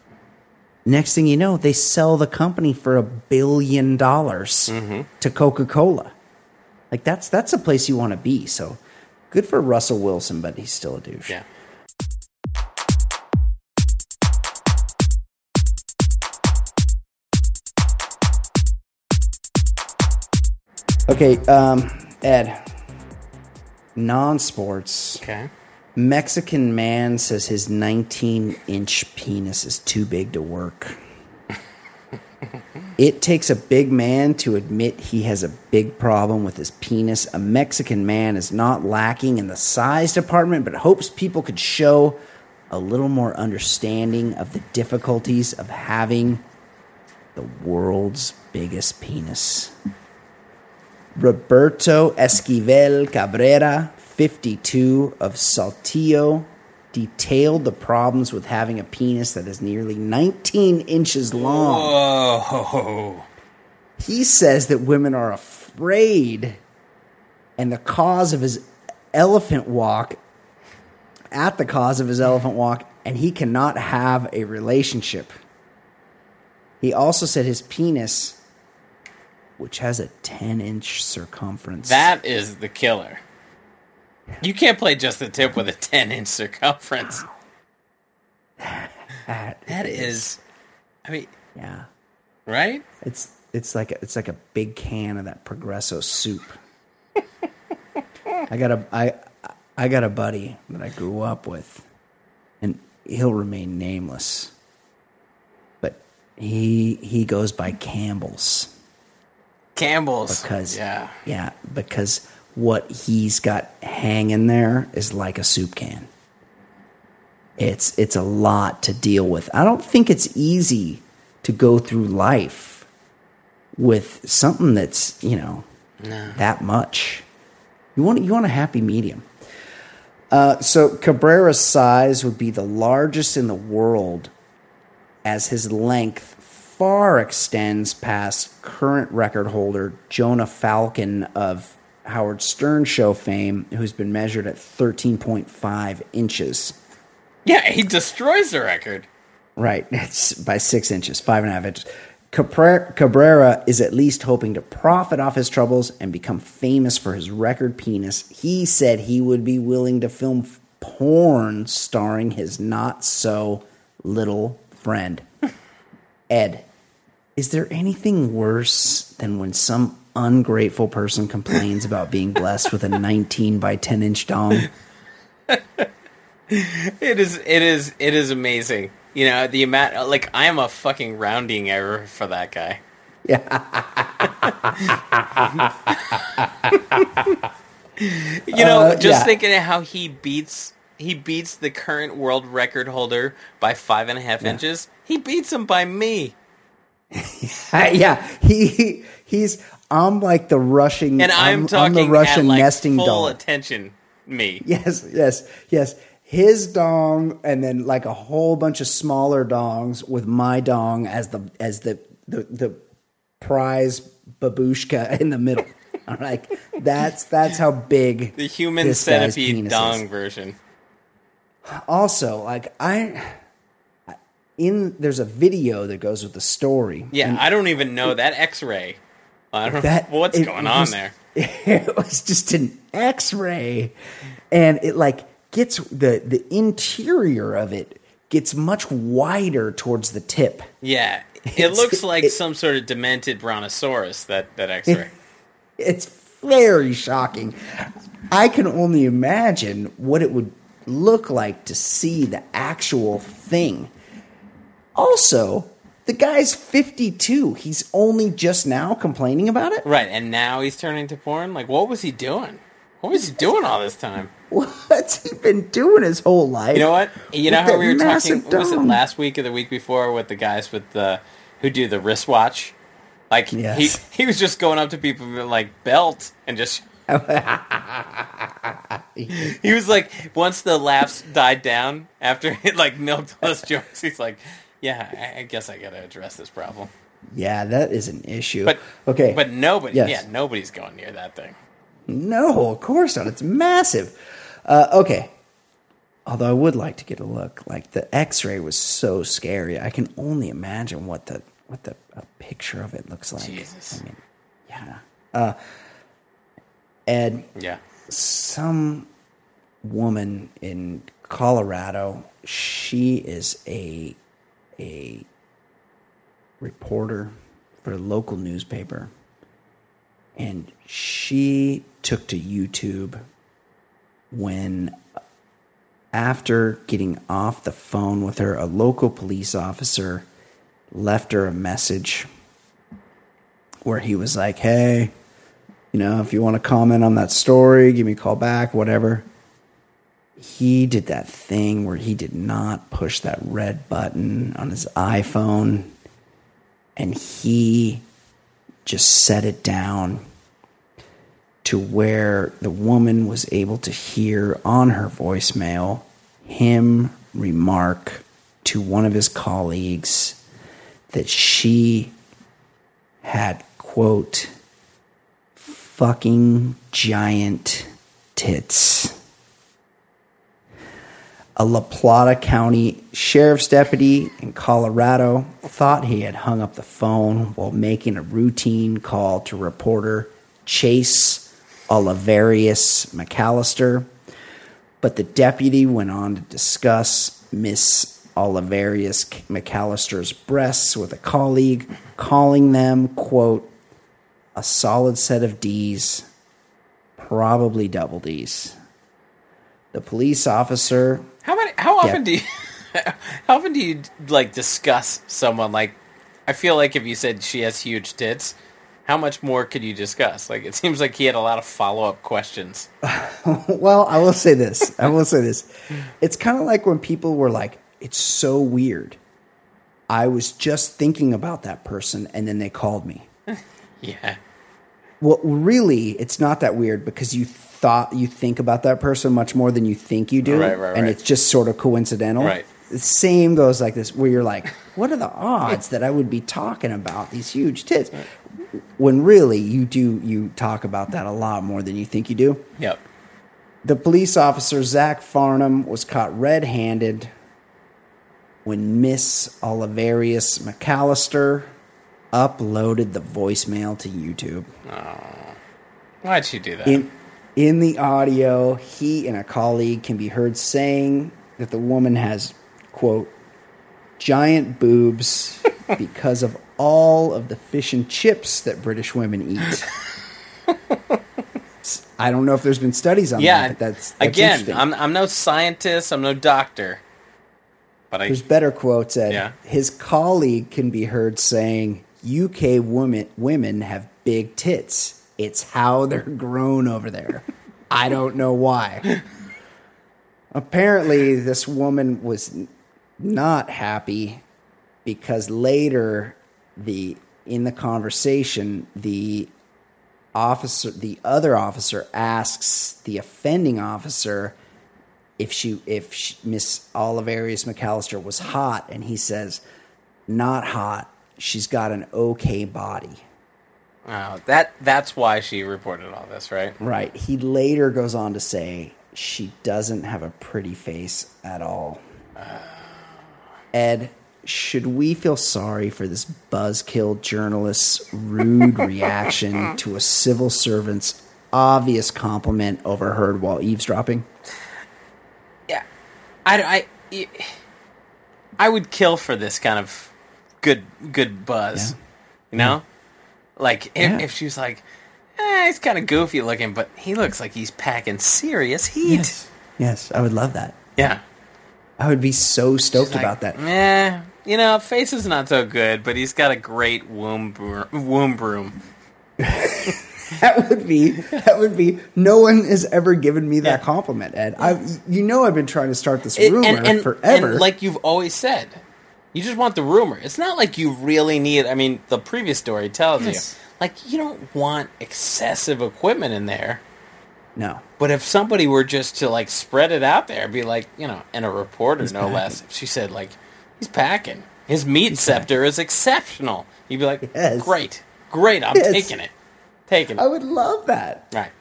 Next thing you know, they sell the company for a billion dollars to Coca Cola. Like that's that's a place you want to be. So good for Russell Wilson, but he's still a douche. Yeah. Okay, um, Ed. Non-sports. Okay. Mexican man says his 19 inch penis is too big to work. it takes a big man to admit he has a big problem with his penis. A Mexican man is not lacking in the size department, but hopes people could show a little more understanding of the difficulties of having the world's biggest penis. Roberto Esquivel Cabrera, 52, of Saltillo, detailed the problems with having a penis that is nearly 19 inches long. Oh. He says that women are afraid, and the cause of his elephant walk, at the cause of his elephant walk, and he cannot have a relationship. He also said his penis, which has a 10 inch circumference. That is the killer. You can't play just the tip with a 10 inch circumference. that, That is, I mean, yeah. right? It's it's like a, it's like a big can of that Progresso soup. I got a I I got a buddy that I grew up with, and he'll remain nameless. But he he goes by Campbell's Campbell's. because yeah. yeah because what he's got hanging there is like a soup can. It's it's a lot to deal with. I don't think it's easy to go through life with something that's you know that much. You want you want a happy medium. Uh, so Cabrera's size would be the largest in the world, as his length far extends past current record holder Jonah Falcon of Howard Stern show fame, who's been measured at 13.5 inches. Yeah, he destroys the record. Right, it's by six inches, five and a half inches. Cabrera is at least hoping to profit off his troubles and become famous for his record penis. He said he would be willing to film porn starring his not so little friend. Ed, is there anything worse than when some ungrateful person complains about being blessed with a 19 by 10 inch dong? It is. It is. It is amazing. You know the amount. Like I am a fucking rounding error for that guy. Yeah. You know, Uh, just yeah. thinking of how he beats he beats the current world record holder by five and a half inches. He beats him by me, yeah, he he's I'm like the rushing and I'm, I'm, talking I'm the Russian at like nesting full doll. attention. Me. Yes, yes, yes. His dong, and then like a whole bunch of smaller dongs with my dong as the as the the, the prize babushka in the middle. I'm like, that's that's how big The human centipede dong is. version. Also, like I, in there's a video that goes with the story. Yeah, I don't even know that X-ray. I don't that know what's it going on was- there. It was just an X-ray, and it like gets the the interior of it gets much wider towards the tip. Yeah, it It's- looks like it- some sort of demented brontosaurus. That that X-ray. It's very shocking. I can only imagine what it would look like to see the actual thing. Also, the guy's 52. He's only just now complaining about it? right, and now he's turning to porn. Like, what was he doing? What was he doing all this time? What's he been doing his whole life? You know what? You know how we were talking? was it last week or the week before with the guys with the who do the wristwatch? Like Yes. he he was just going up to people with like belt and just. he was like, once the laughs died down after it like milked those jokes, he's like, "Yeah, I, I guess I gotta address this problem." Yeah, that is an issue. But okay, but nobody, Yes. yeah, nobody's going near that thing. no, of course not. It's massive. Uh, okay, although I would like to get a look. Like the X-ray was so scary. I can only imagine what the what the a picture of it looks like. Jesus. I mean, yeah. Uh, Ed, Yeah, some woman in Colorado. She is a a reporter for a local newspaper, and she took to YouTube when, after getting off the phone with her, a local police officer left her a message where he was like, "Hey." you know, if you want to comment on that story, give me a call back, whatever. He did that thing where he did not push that red button on his iPhone and he just set it down to where the woman was able to hear on her voicemail him remark to one of his colleagues that she had, quote, fucking giant tits. A La Plata County sheriff's deputy in Colorado thought he had hung up the phone while making a routine call to reporter Chase Olivarius McAllister, but the deputy went on to discuss Miss Olivarius McAllister's breasts with a colleague, calling them, quote, a solid set of D's, probably double D's. The police officer, How many? How often Yeah. do you? how often do you like discuss someone? Like, I feel like if you said she has huge tits, how much more could you discuss? Like, it seems like he had a lot of follow up questions. well, I will say this. I will say this. It's kind of like when people were like, it's so weird. I was just thinking about that person and then they called me. Yeah. Well, really, it's not that weird because you thought you think about that person much more than you think you do. Right, right, And right. it's just sort of coincidental. Right. The same goes like this, where you're like, what are the odds that I would be talking about these huge tits? When really you do, you talk about that a lot more than you think you do. Yep. The police officer, Zach Farnham, was caught red handed when Miss Olivarius McAllister uploaded the voicemail to YouTube. Why'd she do that? In, in the audio, he and a colleague can be heard saying that the woman has, quote, giant boobs because of all of the fish and chips that British women eat. I don't know if there's been studies on yeah. that, but that's, that's again. I'm I'm no scientist. I'm no doctor. But I. There's better quotes, Ed. Yeah. His colleague can be heard saying, UK women, women have big tits. It's how they're grown over there. I don't know why. Apparently, this woman was not happy because later, the in the conversation, the officer, the other officer, asks the offending officer if she if she, Miss Olivarius McAllister was hot, and he says, "Not hot. She's got an okay body." Oh, that that's why she reported all this, right? Right. He later goes on to say she doesn't have a pretty face at all. Uh. Ed, should we feel sorry for this buzzkill journalist's rude reaction to a civil servant's obvious compliment overheard while eavesdropping? Yeah. I, I, I would kill for this kind of good good buzz. Yeah. You know? Like if, Yeah. if she was like, eh, he's kind of goofy looking, but he looks like he's packing serious heat. Yes, I would love that. Yeah. I would be so stoked Like, about that. Eh, you know, face is not so good, but he's got a great womb broom. Womb broom. That would be that would be. No one has ever given me that Yeah. compliment, Ed. I, you know, I've been trying to start this rumor and, and, forever. and like you've always said, you just want the rumor. It's not like you really need. I mean, the previous story tells Yes. you, like you don't want excessive equipment in there. no, But if somebody were just to like spread it out there, be like, you know, and a reporter no packing. less, if she said like, he's packing. His meat scepter is exceptional. You'd be like, Yes. great, great, I'm Yes. taking it, taking it. I would love that. Right.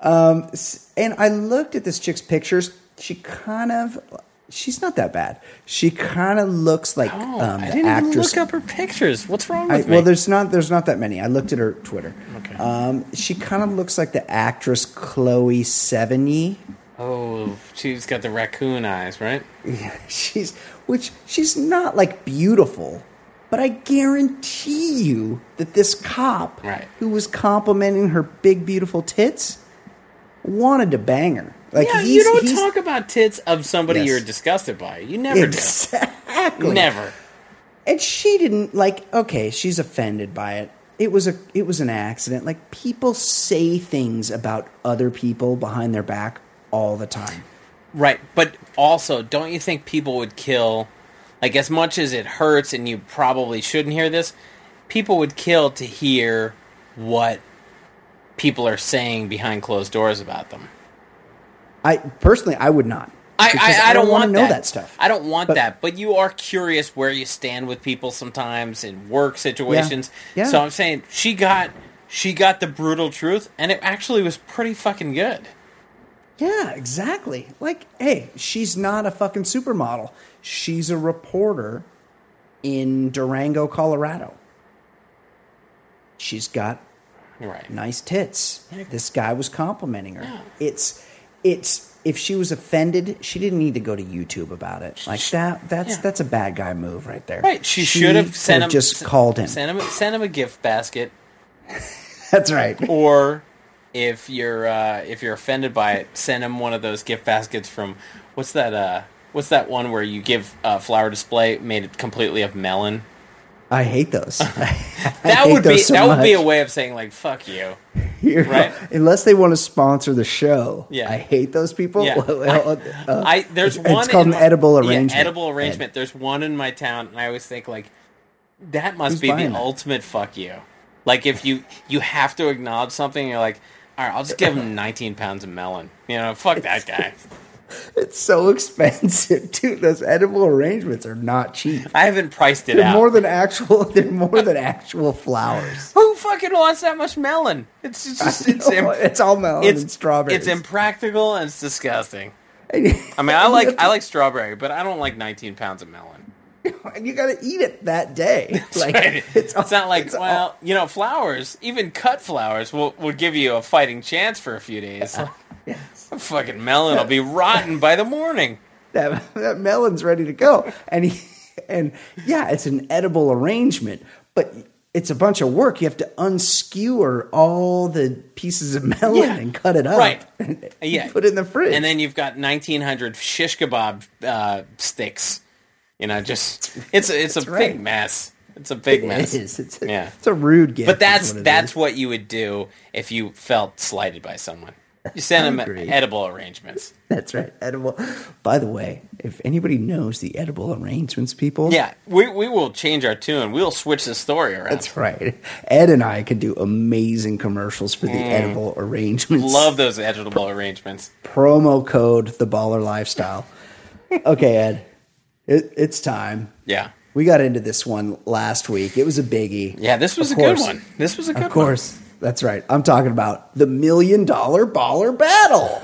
Um, and I looked at this chick's pictures. She kind of, she's not that bad. She kind of looks like Oh, um, I the didn't even actress. look up her pictures. What's wrong I, with me? well, there's not there's not that many. I looked at her Twitter. Okay. Um, she kind of looks like the actress Chloe Sevigny. oh, she's got the raccoon eyes, right? Yeah, she's which she's not like beautiful, but I guarantee you that this cop Right. who was complimenting her big beautiful tits wanted to bang her. Like yeah, you don't talk about tits of somebody Yes. you're disgusted by. You never exactly do. Never. And she didn't like. Okay, she's offended by it. It was a it was an accident. Like people say things about other people behind their back all the time. Right, but also, don't you think people would kill, like as much as it hurts, and you probably shouldn't hear this, people would kill to hear what people are saying behind closed doors about them. I personally, I would not. I, I, I don't, wanna know that. that stuff. I don't want But- that. But you are curious where you stand with people sometimes in work situations. Yeah. So I'm saying she got she got the brutal truth, and it actually was pretty fucking good. Yeah, exactly. Like, hey, she's not a fucking supermodel. She's a reporter in Durango, Colorado. She's got Right. nice tits. This guy was complimenting her. Yeah. It's it's if she was offended, she didn't need to go to YouTube about it. Like that that's Yeah. that's a bad guy move right there. Right. She, should have sent him just s- called him. Send him sent him a gift basket That's right. or if you're uh, if you're offended by it, send him one of those gift baskets from what's that uh what's that one where you give a flower display made completely of melon. I hate those. I That hate would be so that would be a way of saying like fuck you. You're- right? Unless they want to sponsor the show. Yeah. I hate those people. Yeah. Uh, I there's it's, one. It's called an my- edible yeah, arrangement. edible arrangement. There's one in my town, and I always think like that must Who's be the that? ultimate fuck you. Like if you you have to acknowledge something, you're like, all right, I'll just give him 19 pounds of melon. You know, fuck that guy. It's so expensive, dude. Those edible arrangements are not cheap. I haven't priced it They're out. more than actual. They're more than actual flowers. Who fucking wants that much melon? It's just it's, No, im- it's all melon it's and strawberries. It's impractical and it's disgusting. I I mean, I like I like strawberry, but I don't like 19 pounds of melon. you got to eat it that day. Like Right. it's, It's not like it's all- well, you know, flowers, even cut flowers will will give you a fighting chance for a few days. yes. A fucking melon will be rotten by the morning. that that melon's ready to go, and he, and yeah, it's an edible arrangement, but it's a bunch of work. You have to unskewer all the pieces of melon Yeah. and cut it up, Right. and Yeah. put it in the fridge, And then you've got 1900 shish kebab uh, sticks. You know, just it's a, it's a right. big mess. It's a big it mess. is. It's a, Yeah. it's a rude gift. But that's what that's is. what you would do if you felt slighted by someone. You send them edible arrangements. that's right. Edible. By the way, if anybody knows the edible arrangements, people, Yeah, we we will change our tune. We'll switch the story around. That's right. Ed and I can do amazing commercials for the edible arrangements. Mm. Love those edible arrangements. promo code the baller lifestyle. Okay, Ed, it, it's time. Yeah. We got into this one last week. It was a biggie. Yeah, this was Of a good course. one. This was a good one. Of course. That's right. I'm talking about the million dollar baller battle.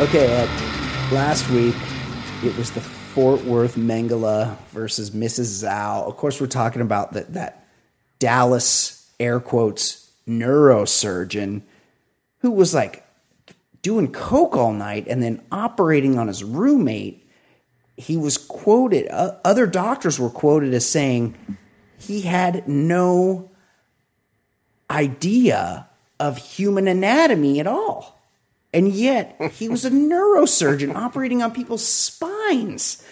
Okay, Ed. Last week it was the Fort Worth Mengele versus Mrs. Zhao. Of course, we're talking about that that Dallas air quotes neurosurgeon who was like doing coke all night and then operating on his roommate he was quoted uh, other doctors were quoted as saying he had no idea of human anatomy at all. And yet he was a neurosurgeon operating on people's spines.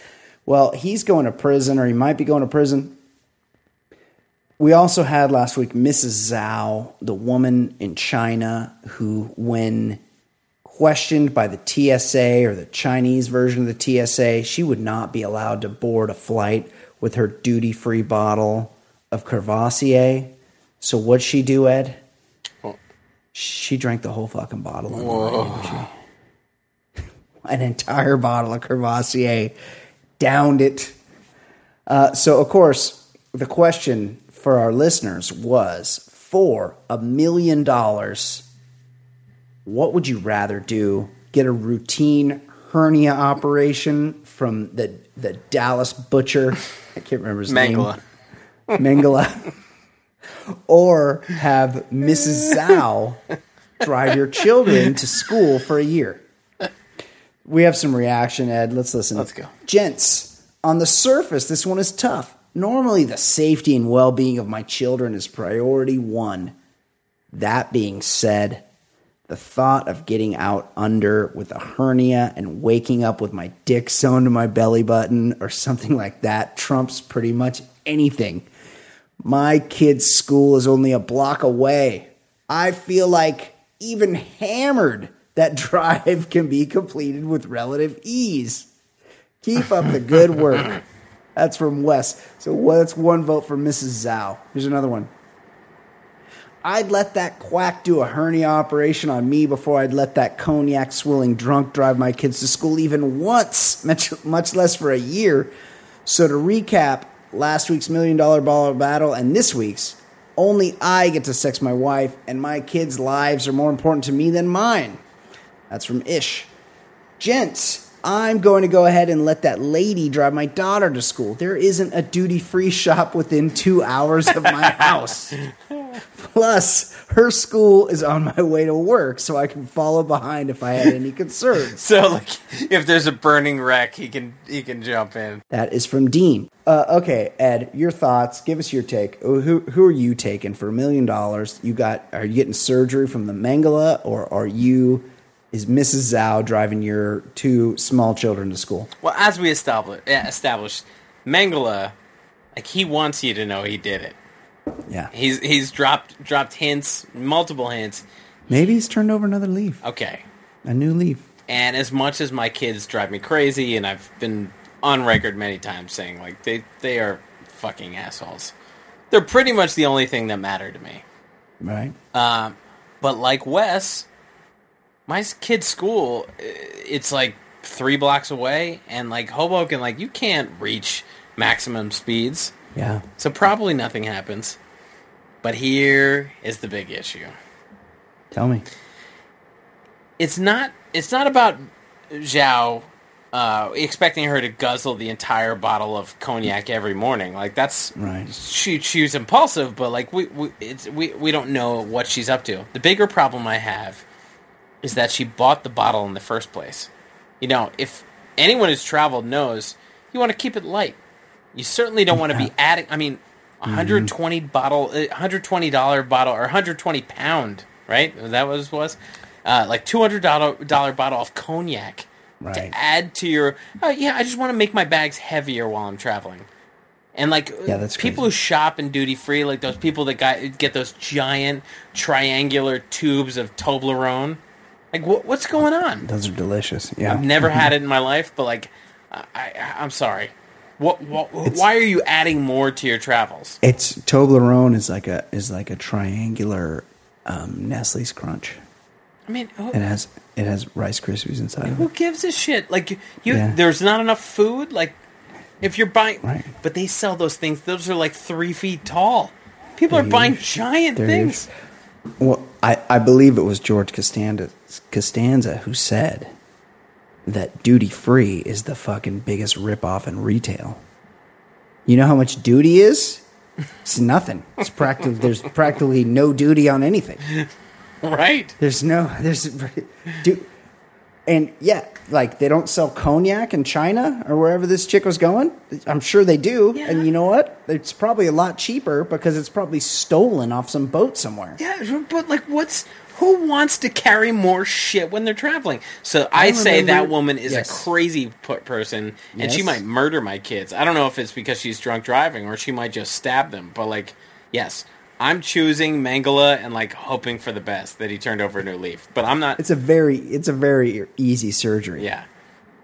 Well he's going to prison or he might be going to prison we also had last week Mrs. Zhao, the woman in China who, when questioned by the TSA or the Chinese version of the TSA, she would not be allowed to board a flight with her duty free bottle of Courvoisier. So, what'd she do, Ed? She drank the whole fucking bottle. on the way, didn't she? An entire bottle of Courvoisier, downed it. Uh, so, of course, the question for our listeners was for a million dollars, what would you rather do? Get a routine hernia operation from the, the Dallas butcher? I can't remember his Mengele. name. Mengele. or have Mrs. Zhao drive your children to school for a year. We have some reaction, Ed. Let's listen. Let's go. Gents, on the surface, this one is tough. Normally, the safety and well being of my children is priority one. That being said, the thought of getting out under with a hernia and waking up with my dick sewn to my belly button or something like that trumps pretty much anything. My kid's school is only a block away. I feel like, even hammered, that drive can be completed with relative ease. Keep up the good work. That's from Wes. So that's one vote for Mrs. Zhao. Here's another one. I'd let that quack do a hernia operation on me before I'd let that cognac swilling drunk drive my kids to school even once, much, less for a year. So to recap, last week's million dollar baller battle and this week's, only I get to sex my wife, and my kids' lives are more important to me than mine. That's from Ish. Gents, I'm going to go ahead and let that lady drive my daughter to school. There isn't a duty free shop within two hours of my house. Plus, her school is on my way to work, so I can follow behind if I had any concerns. So like, if there's a burning wreck, he can he can jump in. That is from Dean. Uh, okay, Ed, your thoughts. Give us your take. Oh, Who who are you taking for a million dollars? You got? Are you getting surgery from the Mengele, or are you? Is Mrs. Zhao driving your two small children to school? Well, as we established, established, Mengele, like he wants you to know he did it. Yeah, He's he's dropped dropped hints, multiple hints. maybe he's turned over another leaf, Okay, a new leaf. and as much as my kids drive me crazy, and I've been on record many times saying like they they are fucking assholes. They're pretty much the only thing that matter to me. Right? Um, but like Wes, my kid's school, it's like three blocks away, and like Hoboken, like you can't reach maximum speeds, Yeah. so probably nothing happens. But here is the big issue. Tell me. It's not. It's not about Zhao uh, expecting her to guzzle the entire bottle of cognac every morning. Like that's Right. She she was impulsive, but like we we it's we we don't know what she's up to. The bigger problem I have is that she bought the bottle in the first place. You know, if anyone who's traveled knows, you want to keep it light. You certainly don't want to be adding. I mean, 120 bottle, uh, 120 dollar bottle, or 120 pound, right? That was was uh, like 200 dollar dollar bottle of cognac Right. to add to your. Oh yeah, I just want to make my bags heavier while I'm traveling. And like Yeah, that's people crazy. who shop in duty free, like those people that got, get those giant triangular tubes of Toblerone. Like what, what's going on? Those are delicious. Yeah. I've never had it in my life, but like, I, I I'm sorry. What, what why are you adding more to your travels? It's Toblerone is like a is like a triangular um, Nestle's Crunch. I mean, who, It has it has Rice Krispies inside of who gives a shit? Like you, Yeah. there's not enough food. Like if you're buying, Right. but they sell those things. Those are like three feet tall. People They're are buying giant They're things. Well, I, I believe it was George Costanza Costanza who said that duty free is the fucking biggest ripoff in retail. You know how much duty is? It's nothing. It's practically there's practically no duty on anything. Right. There's no there's do and yeah, like they don't sell cognac in China or wherever this chick was going. I'm sure they do. Yeah. And you know what? It's probably a lot cheaper because it's probably stolen off some boat somewhere. Yeah, but like, what's who wants to carry more shit when they're traveling? So I, say that woman is Yes. a crazy person, and she might murder my kids. I don't know if it's because she's drunk driving or she might just stab them. But like, yes, I'm choosing Mengele and like hoping for the best that he turned over a new leaf. But I'm not. It's a very it's a very easy surgery. Yeah,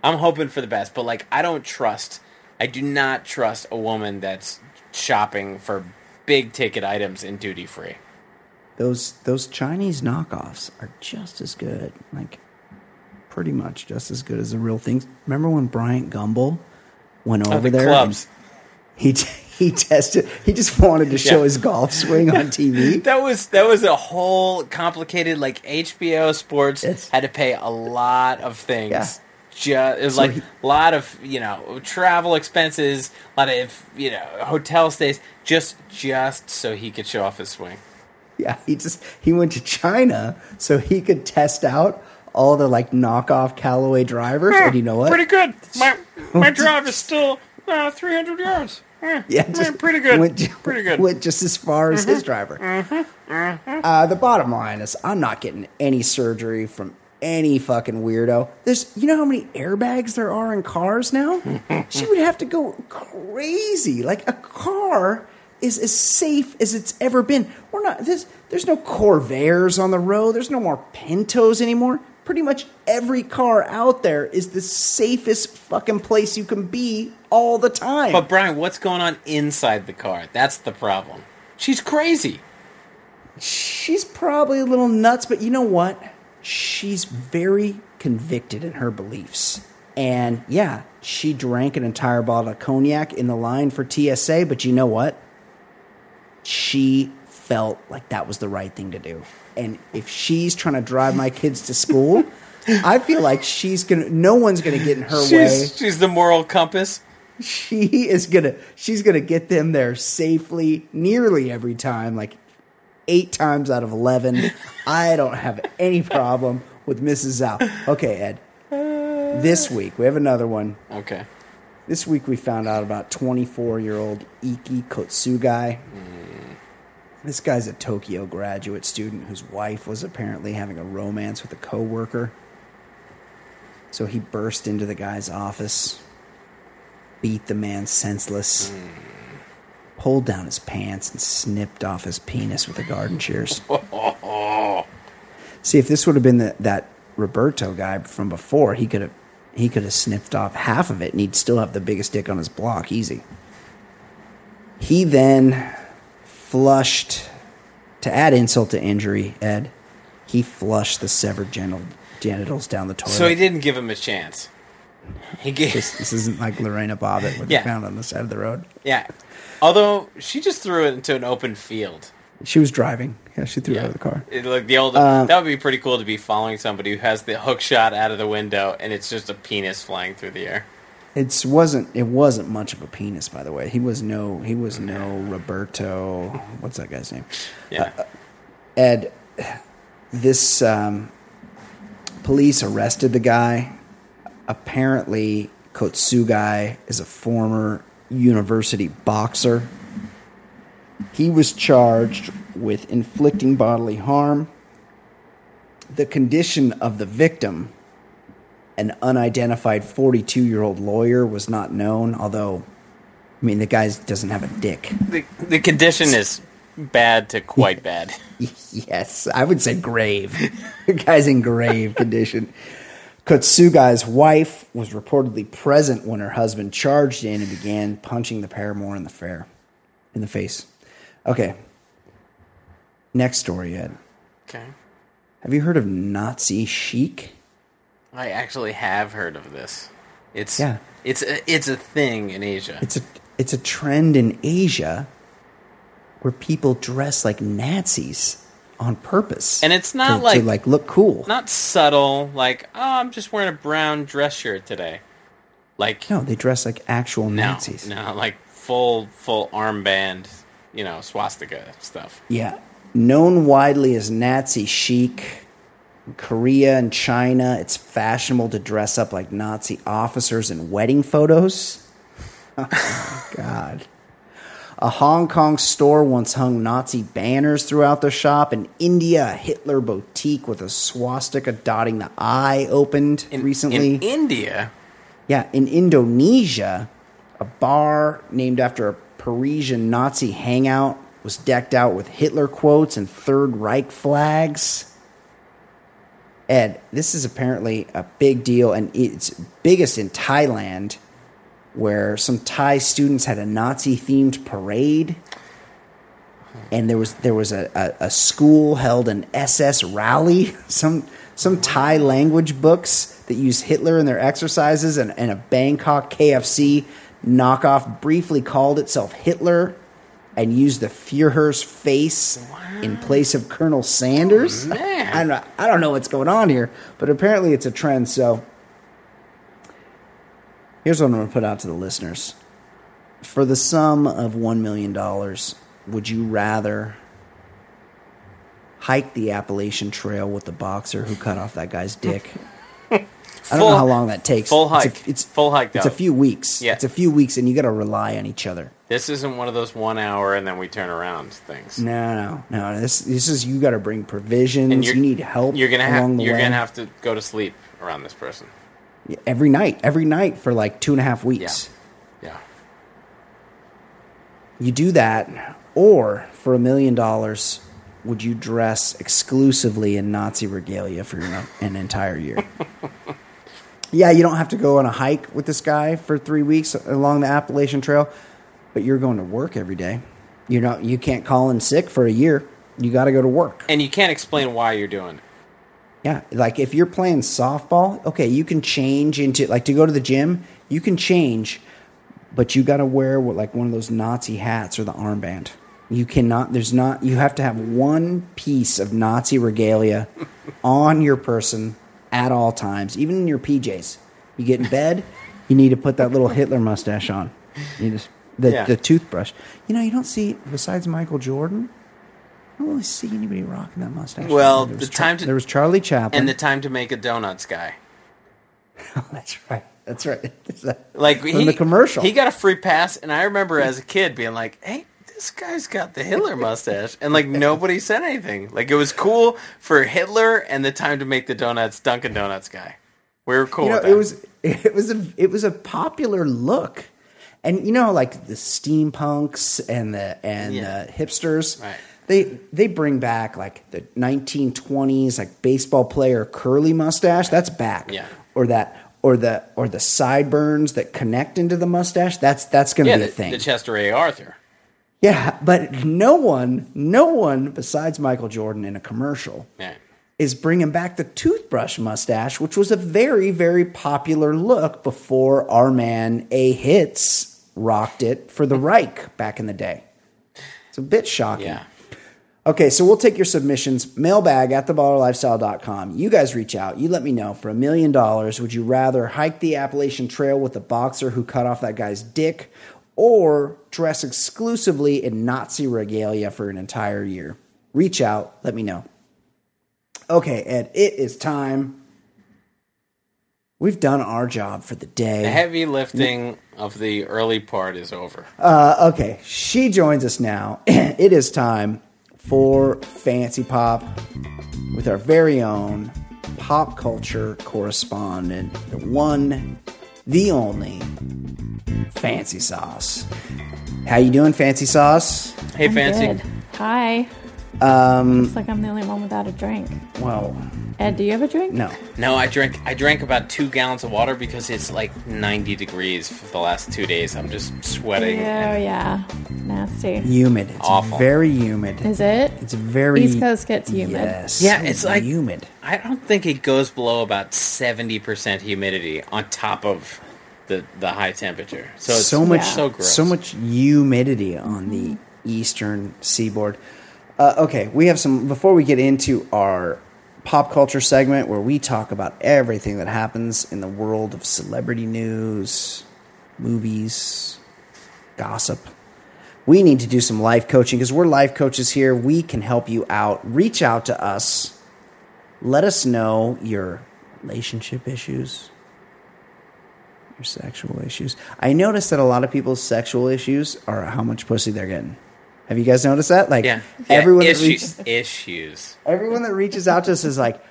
I'm hoping for the best. But like, I don't trust. I do not trust a woman that's shopping for big ticket items in duty free. Those those Chinese knockoffs are just as good. Like pretty much just as good as the real things. Remember when Bryant Gumbel went Oh, over the there? clubs. He he tested. He just wanted to show Yeah. his golf swing on TV. That was that was a whole complicated like HBO Sports Yes. had to pay a lot of things. Yeah. Ju- it was So like he- a lot of you know travel expenses, a lot of you know hotel stays, just just so he could show off his swing. Yeah, he just he went to China so he could test out all the like knockoff Callaway drivers. and you know what? Pretty good. My my drive is still uh, 300 yards. Eh, Yeah, eh, just pretty good. Went, pretty good. Went just as far as his driver. Uh, the bottom line is, I'm not getting any surgery from any fucking weirdo. There's, you know how many airbags there are in cars now? she would have to go crazy. Like a car is as safe as it's ever been. We're not. There's, there's no Corvairs on the road. There's no more Pintos anymore. Pretty much every car out there is the safest fucking place you can be all the time. But Brian, what's going on inside the car? That's the problem. She's crazy. She's probably a little nuts, but you know what? She's very convicted in her beliefs. And yeah, she drank an entire bottle of cognac in the line for TSA, but you know what? She felt like that was the right thing to do. And if she's trying to drive my kids to school, I feel like she's gonna no one's gonna get in her way She's, she's the moral compass. she is gonna she's gonna get them there safely nearly every time like eight times out of 11. I don't have any problem with Mrs. Zhao. Okay, Ed. This week, we have another one. Okay. This week, we found out about 24 year old Ikki Kotsugai. Mm. This guy's a Tokyo graduate student whose wife was apparently having a romance with a coworker. So he burst into the guy's office, beat the man senseless, pulled down his pants, and snipped off his penis with the garden shears. See, if this would have been the, that Roberto guy from before, he could have he could have snipped off half of it, and he'd still have the biggest dick on his block, easy. He then flushed, to add insult to injury, Ed. He flushed the severed genital, genitals down the toilet. So he didn't give him a chance. He gave. This, this isn't like Lorena Bobbitt, what Yeah. they found on the side of the road. yeah. Although she just threw it into an open field. She was driving. Yeah, she threw it out of the car. It, like the old. Um, that would be pretty cool to be following somebody who has the hook shot out of the window and it's just a penis flying through the air. It wasn't. It wasn't much of a penis, by the way. He was no. He was no Roberto. What's that guy's name? Yeah. Ed, this um, police arrested the guy. Apparently, Kotsugai is a former university boxer. He was charged with inflicting bodily harm. The condition of the victim, an unidentified 42 year old lawyer, was not known, although, I mean, the guy doesn't have a dick. the the condition is bad to quite bad. Yes, I would say grave. the guy's in grave condition. Kotsugai's wife was reportedly present when her husband charged in and began punching the paramour in the fair, in the face. Okay. Next story, Ed. Okay. Have you heard of Nazi chic? I actually have heard of this. It's Yeah. It's a, it's a thing in Asia. It's a it's a trend in Asia where people dress like Nazis on purpose, And it's not to, like- to like look cool. Not subtle, like oh, I'm just wearing a brown dress shirt today. Like no, they dress like actual no, Nazis. no, like full full armband, you know, swastika stuff. Yeah. Known widely as Nazi chic, Korea and China, it's fashionable to dress up like Nazi officers in wedding photos. Oh, God. A Hong Kong store once hung Nazi banners throughout the shop. In India, a Hitler boutique with a swastika dotting the eye opened In, recently. in India, Yeah, in Indonesia, a bar named after a Parisian Nazi hangout was decked out with Hitler quotes and Third Reich flags. Ed, this is apparently a big deal, and it's biggest in Thailand, where some Thai students had a Nazi themed parade. And there was there was a, a, a school held an SS rally. Some some Thai language books that use Hitler in their exercises, and, and a Bangkok KFC knockoff briefly called itself Hitler, and used the Führer's face in place of Colonel Sanders. Oh, man. I don't I don't know what's going on here, but apparently it's a trend. So here's what I'm going to put out to the listeners: for the sum of one million dollars, would you rather hike the Appalachian Trail with the boxer who cut off that guy's dick? I don't know how long that takes. full It's a- hike. It's, Full hike, It's a few weeks. Yeah. It's a few weeks, and you got to rely on each other. This isn't one of those one hour and then we turn around things. No, no, no. This this is you got to bring provisions. You're- need help. You're gonna along have you're way. gonna have to go to sleep around this person. every night, every night for like two and a half weeks. Yeah. You do that, or for a million dollars, would you dress exclusively in Nazi regalia for your, an entire year? yeah, you don't have to go on a hike with this guy for three weeks along the Appalachian Trail, but you're going to work every day. You know. You can't call in sick for a year. You got to go to work. And you can't explain why you're doing it. Yeah, like if you're playing softball, okay, you can change into like to go to the gym, you can change, but you got to wear what, like one of those Nazi hats or the armband. You cannot. There's not. You have to have one piece of Nazi regalia on your person at all times, even in your PJs. You get in bed, you need to put that little Hitler mustache on. You just the Yeah. the toothbrush. You know, you don't see besides Michael Jordan. I don't really see anybody rocking that mustache. Well, the Char- time to- there was Charlie Chaplin. And the time to make a donuts guy. oh, that's right. That's right. That- Like he, the commercial. he got a free pass, and I remember as a kid being like, "Hey, this guy's got the Hitler mustache," and like nobody said anything. Like it was cool for Hitler and the time to make the donuts Dunkin' Donuts guy. We were cool. you know, with that. it was it was a it was a popular look, and you know, like the steampunks and the and Yeah. the hipsters, Right. They they bring back like the 1920s like baseball player curly mustache. That's back. Yeah. Or that or the or the sideburns that connect into the mustache. That's that's going to yeah, be a the, thing. the Chester A. Arthur. yeah, but no one, no one besides Michael Jordan in a commercial Yeah. is bringing back the toothbrush mustache, which was a very, very popular look before our man A Hits rocked it for the Reich back in the day. It's a bit shocking. Yeah. Okay, so we'll take your submissions. Mailbag at theballerlifestyle.com. You guys reach out. You let me know. For a million dollars, would you rather hike the Appalachian Trail with a boxer who cut off that guy's dick or dress exclusively in Nazi regalia for an entire year? Reach out. Let me know. Okay, Ed, it is time. We've done our job for the day. The heavy lifting of the early part is over. Uh, okay, she joins us now. it is time for Fancy Pop with our very own pop culture correspondent, the one, the only, Fancy Sauce. How you doing, Fancy Sauce? Hey, I'm fancy. good. Hi. Um, Looks like I'm the only one without a drink. well, Ed, do you have a drink? no. No, I drank. I drank about two gallons of water because it's like 90 degrees for the last two days. I'm just sweating. Oh yeah, nasty. Humid. It's Awful. very humid. Is it? It's very East Coast gets humid. Yes. Yeah, it's like- humid. I don't think it goes below about 70% humidity on top of the the high temperature. So it's so much Yeah. so gross. so much humidity on the eastern seaboard. Uh, okay, we have some before we get into our pop culture segment where we talk about everything that happens in the world of celebrity news, movies, gossip. We need to do some life coaching because we're life coaches here. We can help you out. Reach out to us. Let us know your relationship issues, your sexual issues. I noticed that a lot of people's sexual issues are how much pussy they're getting. Have you guys noticed that? Like yeah. yeah everyone that reaches issues. everyone that reaches out to us is like,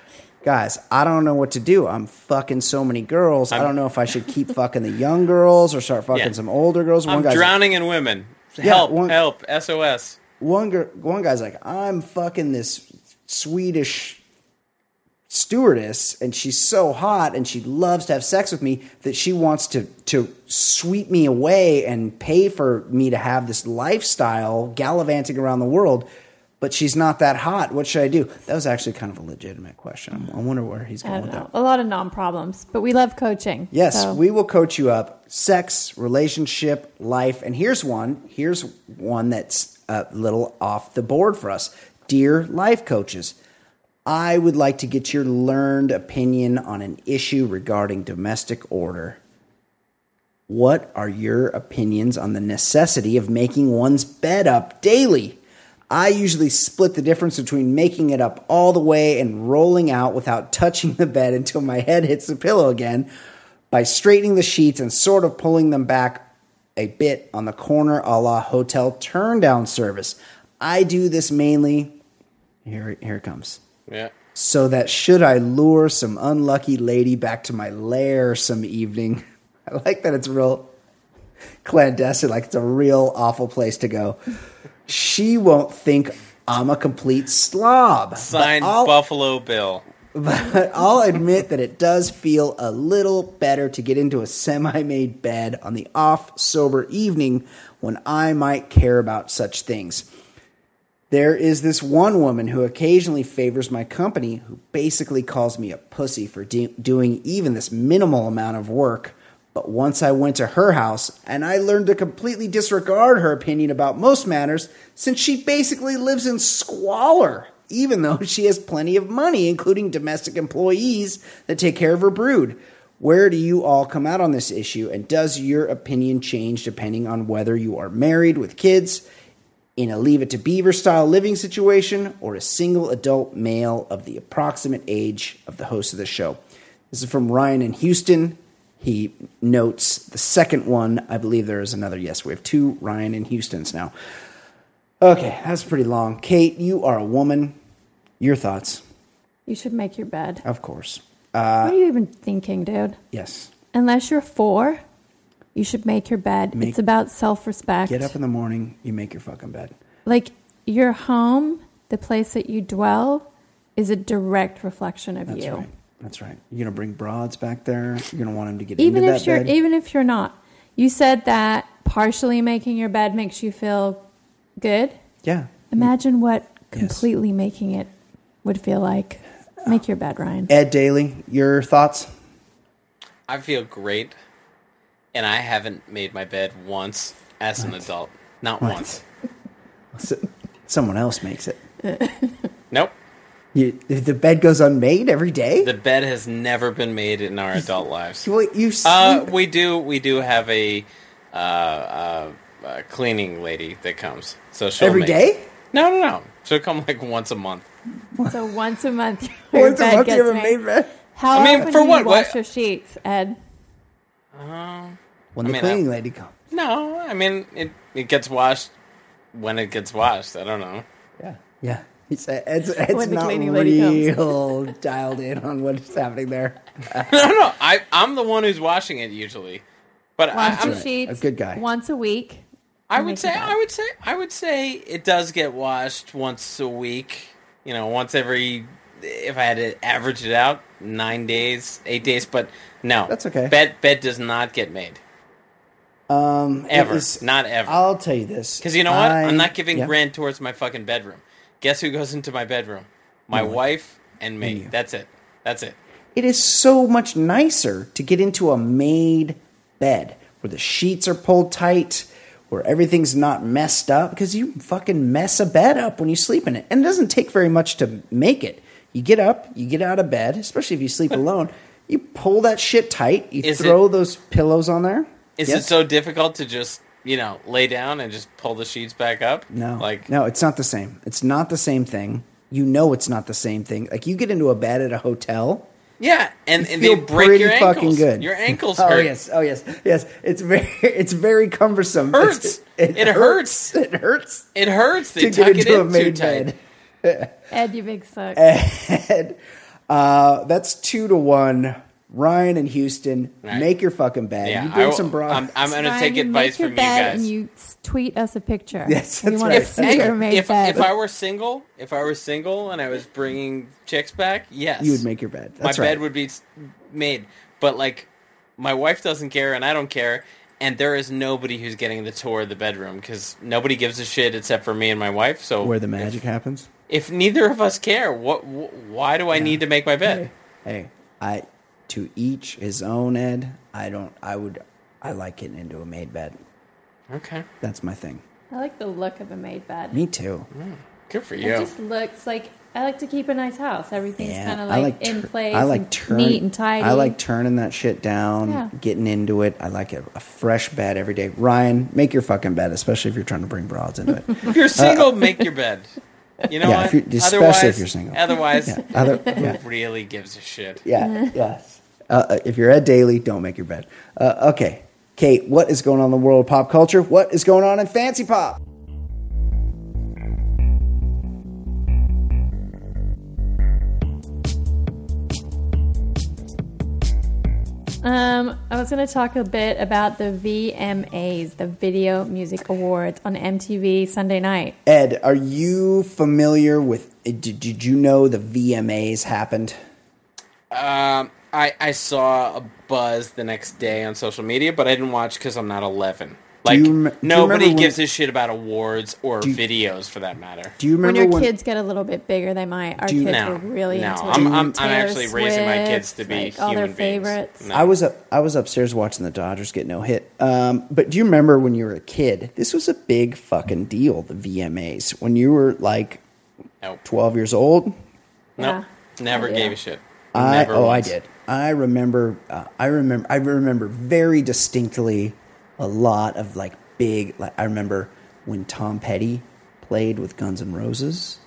guys, I don't know what to do. I'm fucking so many girls. I I'm- don't know if I should keep fucking the young girls or start fucking Yeah. some older girls. I'm guy's drowning in women. Help! one- help! SOS! one one guy's like, I'm fucking this Swedish stewardess, and she's so hot, and she loves to have sex with me that she wants to to sweep me away and pay for me to have this lifestyle gallivanting around the world. But she's not that hot. What should I do? That was actually kind of a legitimate question. I wonder where he's going with that. A lot of non problems, but we love coaching. Yes, so- we will coach you up. Sex, relationship, life. And here's one. Here's one that's a little off the board for us. Dear life coaches, I would like to get your learned opinion on an issue regarding domestic order. What are your opinions on the necessity of making one's bed up daily? I usually split the difference between making it up all the way and rolling out without touching the bed until my head hits the pillow again by straightening the sheets and sort of pulling them back a bit on the corner a la hotel turn down service. I do this mainly, here, here it comes, Yeah. so that should I lure some unlucky lady back to my lair some evening, I like that it's real clandestine, like it's a real awful place to go. She won't think I'm a complete slob. Signed Buffalo Bill. but I'll admit that it does feel a little better to get into a semi made bed on the off sober evening when I might care about such things. There is this one woman who occasionally favors my company who basically calls me a pussy for do- doing even this minimal amount of work. But once I went to her house and I learned to completely disregard her opinion about most matters since she basically lives in squalor, even though she has plenty of money, including domestic employees that take care of her brood. Where do you all come out on this issue? And does your opinion change depending on whether you are married with kids? In a Leave It to Beaver style living situation or a single adult male of the approximate age of the host of the show. This is from Ryan in Houston. He notes the second one. I believe there is another. Yes, we have two Ryan in Houston's now. Okay, that's pretty long. Kate, you are a woman. Your thoughts, You should make your bed. of course. what are you even thinking, dude? Yes. Unless you're four, you should make your bed. Make- it's about self respect. Get up in the morning, you make your fucking bed. Like your home, the place that you dwell, is a direct reflection of That's you. right. That's right. You're gonna bring broads back there. You're gonna want them to get Even into if that you're bed. even if you're not. You said that partially making your bed makes you feel good. yeah. Imagine what Yes. completely making it would feel like. Make your bed, Ryan. Ed Daly, your thoughts? I feel great, and I haven't made my bed once as an adult. Not What? once. S- Someone else makes it. Nope. You, the bed goes unmade every day. The bed has never been made in our adult lives. you, you sleep. Uh, we do we do have a uh, uh, uh, cleaning lady that comes. So she'll every make- day. No, no, no. She'll come like once a month. So once a month, your Once a bed month, you gets have a made. made bed. How I mean, often for do you wash What- your sheets, Ed? Uh-huh. When I the mean, cleaning I- lady comes. No, I mean it. It gets washed when it gets washed. I don't know. Yeah. Yeah. It's Ed's, Ed's When the not cleaning real dialed in on what's happening there. no, no. I I'm the one who's washing it usually, but I, Wash I'm, sheets. A good guy. Once a week. I would say. I would say I would say it does get washed once a week. You know, once every if I had to average it out, nine days, eight days. But no, That's okay. Bed bed does not get made Um, ever, is- not ever. I'll tell you this. Because you know what? I- I'm not giving yeah. rent towards my fucking bedroom. Guess who goes into my bedroom? My wife and me. And. That's it. That's it. It is so much nicer to get into a made bed where the sheets are pulled tight, where everything's not messed up because you fucking mess a bed up when you sleep in it. And it doesn't take very much to make it. You get up, you get out of bed, especially if you sleep alone, you pull that shit tight, you Is throw it- those pillows on there. Is Yes? it so difficult to just you know lay down and just pull the sheets back up? No, like no, it's not the same. It's not the same thing. You know, it's not the same thing. Like you get into a bed at a hotel, yeah, and, and they break pretty your ankles. fucking good. Your ankles oh yes, oh yes, yes. It's very, it's very cumbersome. Hurts. It's- It hurts. It hurts It hurts. They to tuck get it into a too tight. bed. Ed, you big suck. And, uh, that's two to one. Ryan and Houston, Right. make your fucking bed. Yeah, you bring I, some bras. I'm, I'm going to Ryan, take you advice make your from you bed guys. And you tweet us a picture. Yes, we that's want right. to see Hey, your made if, bed. if I were single, if I were single and I was bringing chicks back, yes, you would make your bed. my right. bed would be made. But like, my wife doesn't care and I don't care, and there is nobody who's getting the tour of the bedroom because nobody gives a shit except for me and my wife. So where the if- magic happens. If, neither of us care, what? Wh- why do I need to make my bed? Hey, I to each his own. Ed, I don't. I would. I like getting into a made bed. Okay, That's my thing. I like the look of a made bed. Me too. Mm, good for you. It just looks like I like to keep a nice house. Everything's Yeah, kind of I like, like in place. I like and turn, neat and tidy. I like turning that shit down, Yeah. getting into it. I like a, a fresh bed every day. Ryan, make your fucking bed, especially if you're trying to bring broads into it. If you're single, make your bed. You know Yeah, what? if you're- especially if otherwise, you're single. Otherwise, Yeah, other, yeah, who really gives a shit? yeah, yes. Uh, uh, if you're Ed Daly, don't make your bed. Uh, okay, Kate, what is going on in the world of pop culture? What is going on in fancy pop? Um, I was going to talk a bit about the VMAs, the Video Music Awards on MTV Sunday night. Ed, are you familiar with? Did, did you know the VMAs happened? Um, I I saw a buzz the next day on social media, but I didn't watch because I'm not 11. Like you rem- do you nobody remember when- gives a shit about awards or you- videos for that matter. Do you remember When your when? kids get a little bit bigger, they might. Our you- kids No, were really no, into I'm- it. I'm- I'm Taylor actually raising my kids to be like, all their human beings. favorites. No. I was up, I was upstairs watching the Dodgers get no hit. Um, but do you remember when you were a kid? This was a big fucking deal. The VMAs when you were like Nope. twelve years old. Nope. Yeah. Never Oh, yeah. gave a shit. I Never oh I did. I remember. Uh, I remember. I remember very distinctly a lot of like big. Like I remember when Tom Petty played with Guns N' Roses.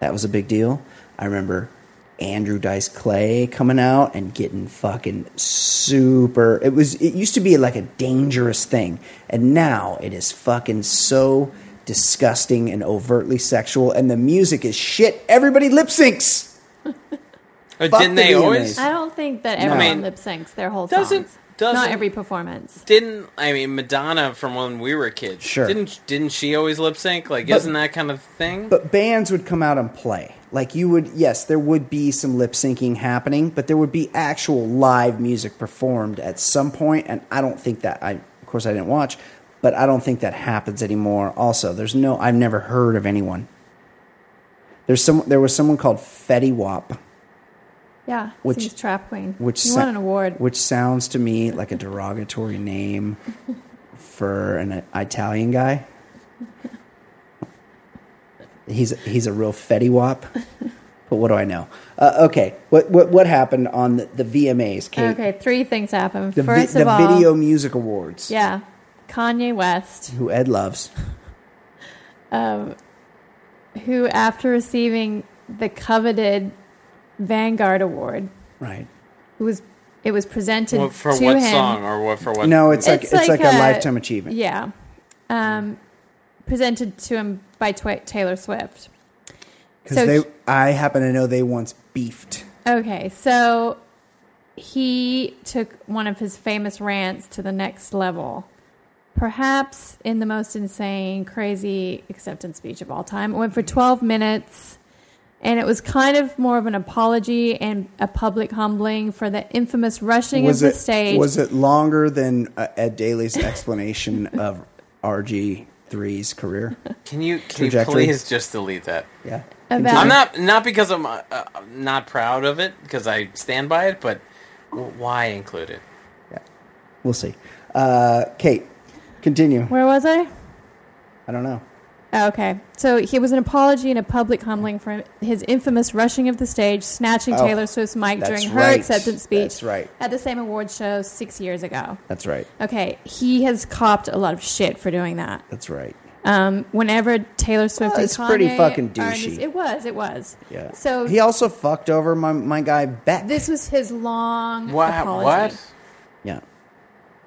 That was a big deal. I remember Andrew Dice Clay coming out and getting fucking super. It was. It used to be like a dangerous thing, and now it is fucking so disgusting and overtly sexual. And the music is shit. Everybody lip syncs. Or uh, Fuck didn't the they VMAs. always? I don't think that everyone I mean, lip syncs their whole doesn't- songs. Doesn't- Not every performance. Didn't I mean Madonna from when we were kids? Sure. Didn't didn't she always lip sync? Like, But- isn't that kind of thing? But bands would come out and play. Like you would, yes, there would be some lip syncing happening, but there would be actual live music performed at some point, and I don't think that I, of course, I didn't watch, but I don't think that happens anymore. Also, there's no, I've never heard of anyone. There's some, there was someone called Fetty Wap, Yeah, Which- trap queen. which he sa- won an award. which sounds to me like a derogatory name for an Italian guy. He's he's a real Fetty Wap. But what do I know? Uh, okay, what, what what happened on the, the VMAs? Kate? Okay, three things happened. the, vi- First the of all, Video Music Awards. yeah, Kanye West, who Ed loves. who after receiving the coveted Vanguard Award, Right. who was it was presented What- for to what him. song or what for what? No, it's like it's, It's like, like a, a- lifetime achievement. Yeah, um, presented to him by Twa Taylor Swift. Because So they, he- I happen to know they once beefed. Okay, so he took one of his famous rants to the next level. Perhaps in the most insane, crazy acceptance speech of all time. It went for 12 minutes, and it was kind of more of an apology and a public humbling for the infamous rushing Was of it the stage. was it longer than uh, Ed Daly's explanation of RG 3's career? Can you can you please just delete that? Yeah. About- I'm not not because I'm uh, uh, not proud of it because I stand by it, but why include it? Yeah. We'll see. Uh, Kate, continue. Where was I? I don't know. Okay, so he was an apology and a public humbling for his infamous rushing of the stage, snatching Oh, Taylor Swift's mic during her right. acceptance speech That's right. at the same awards show six years ago. That's right. Okay, he has copped a lot of shit for doing that. That's right. Um, whenever Taylor Swift Well, and it's pretty fucking are in this- douchey. it was, it was. Yeah. So he also fucked over my, my guy Beck. this was his long What? apology. What? yeah.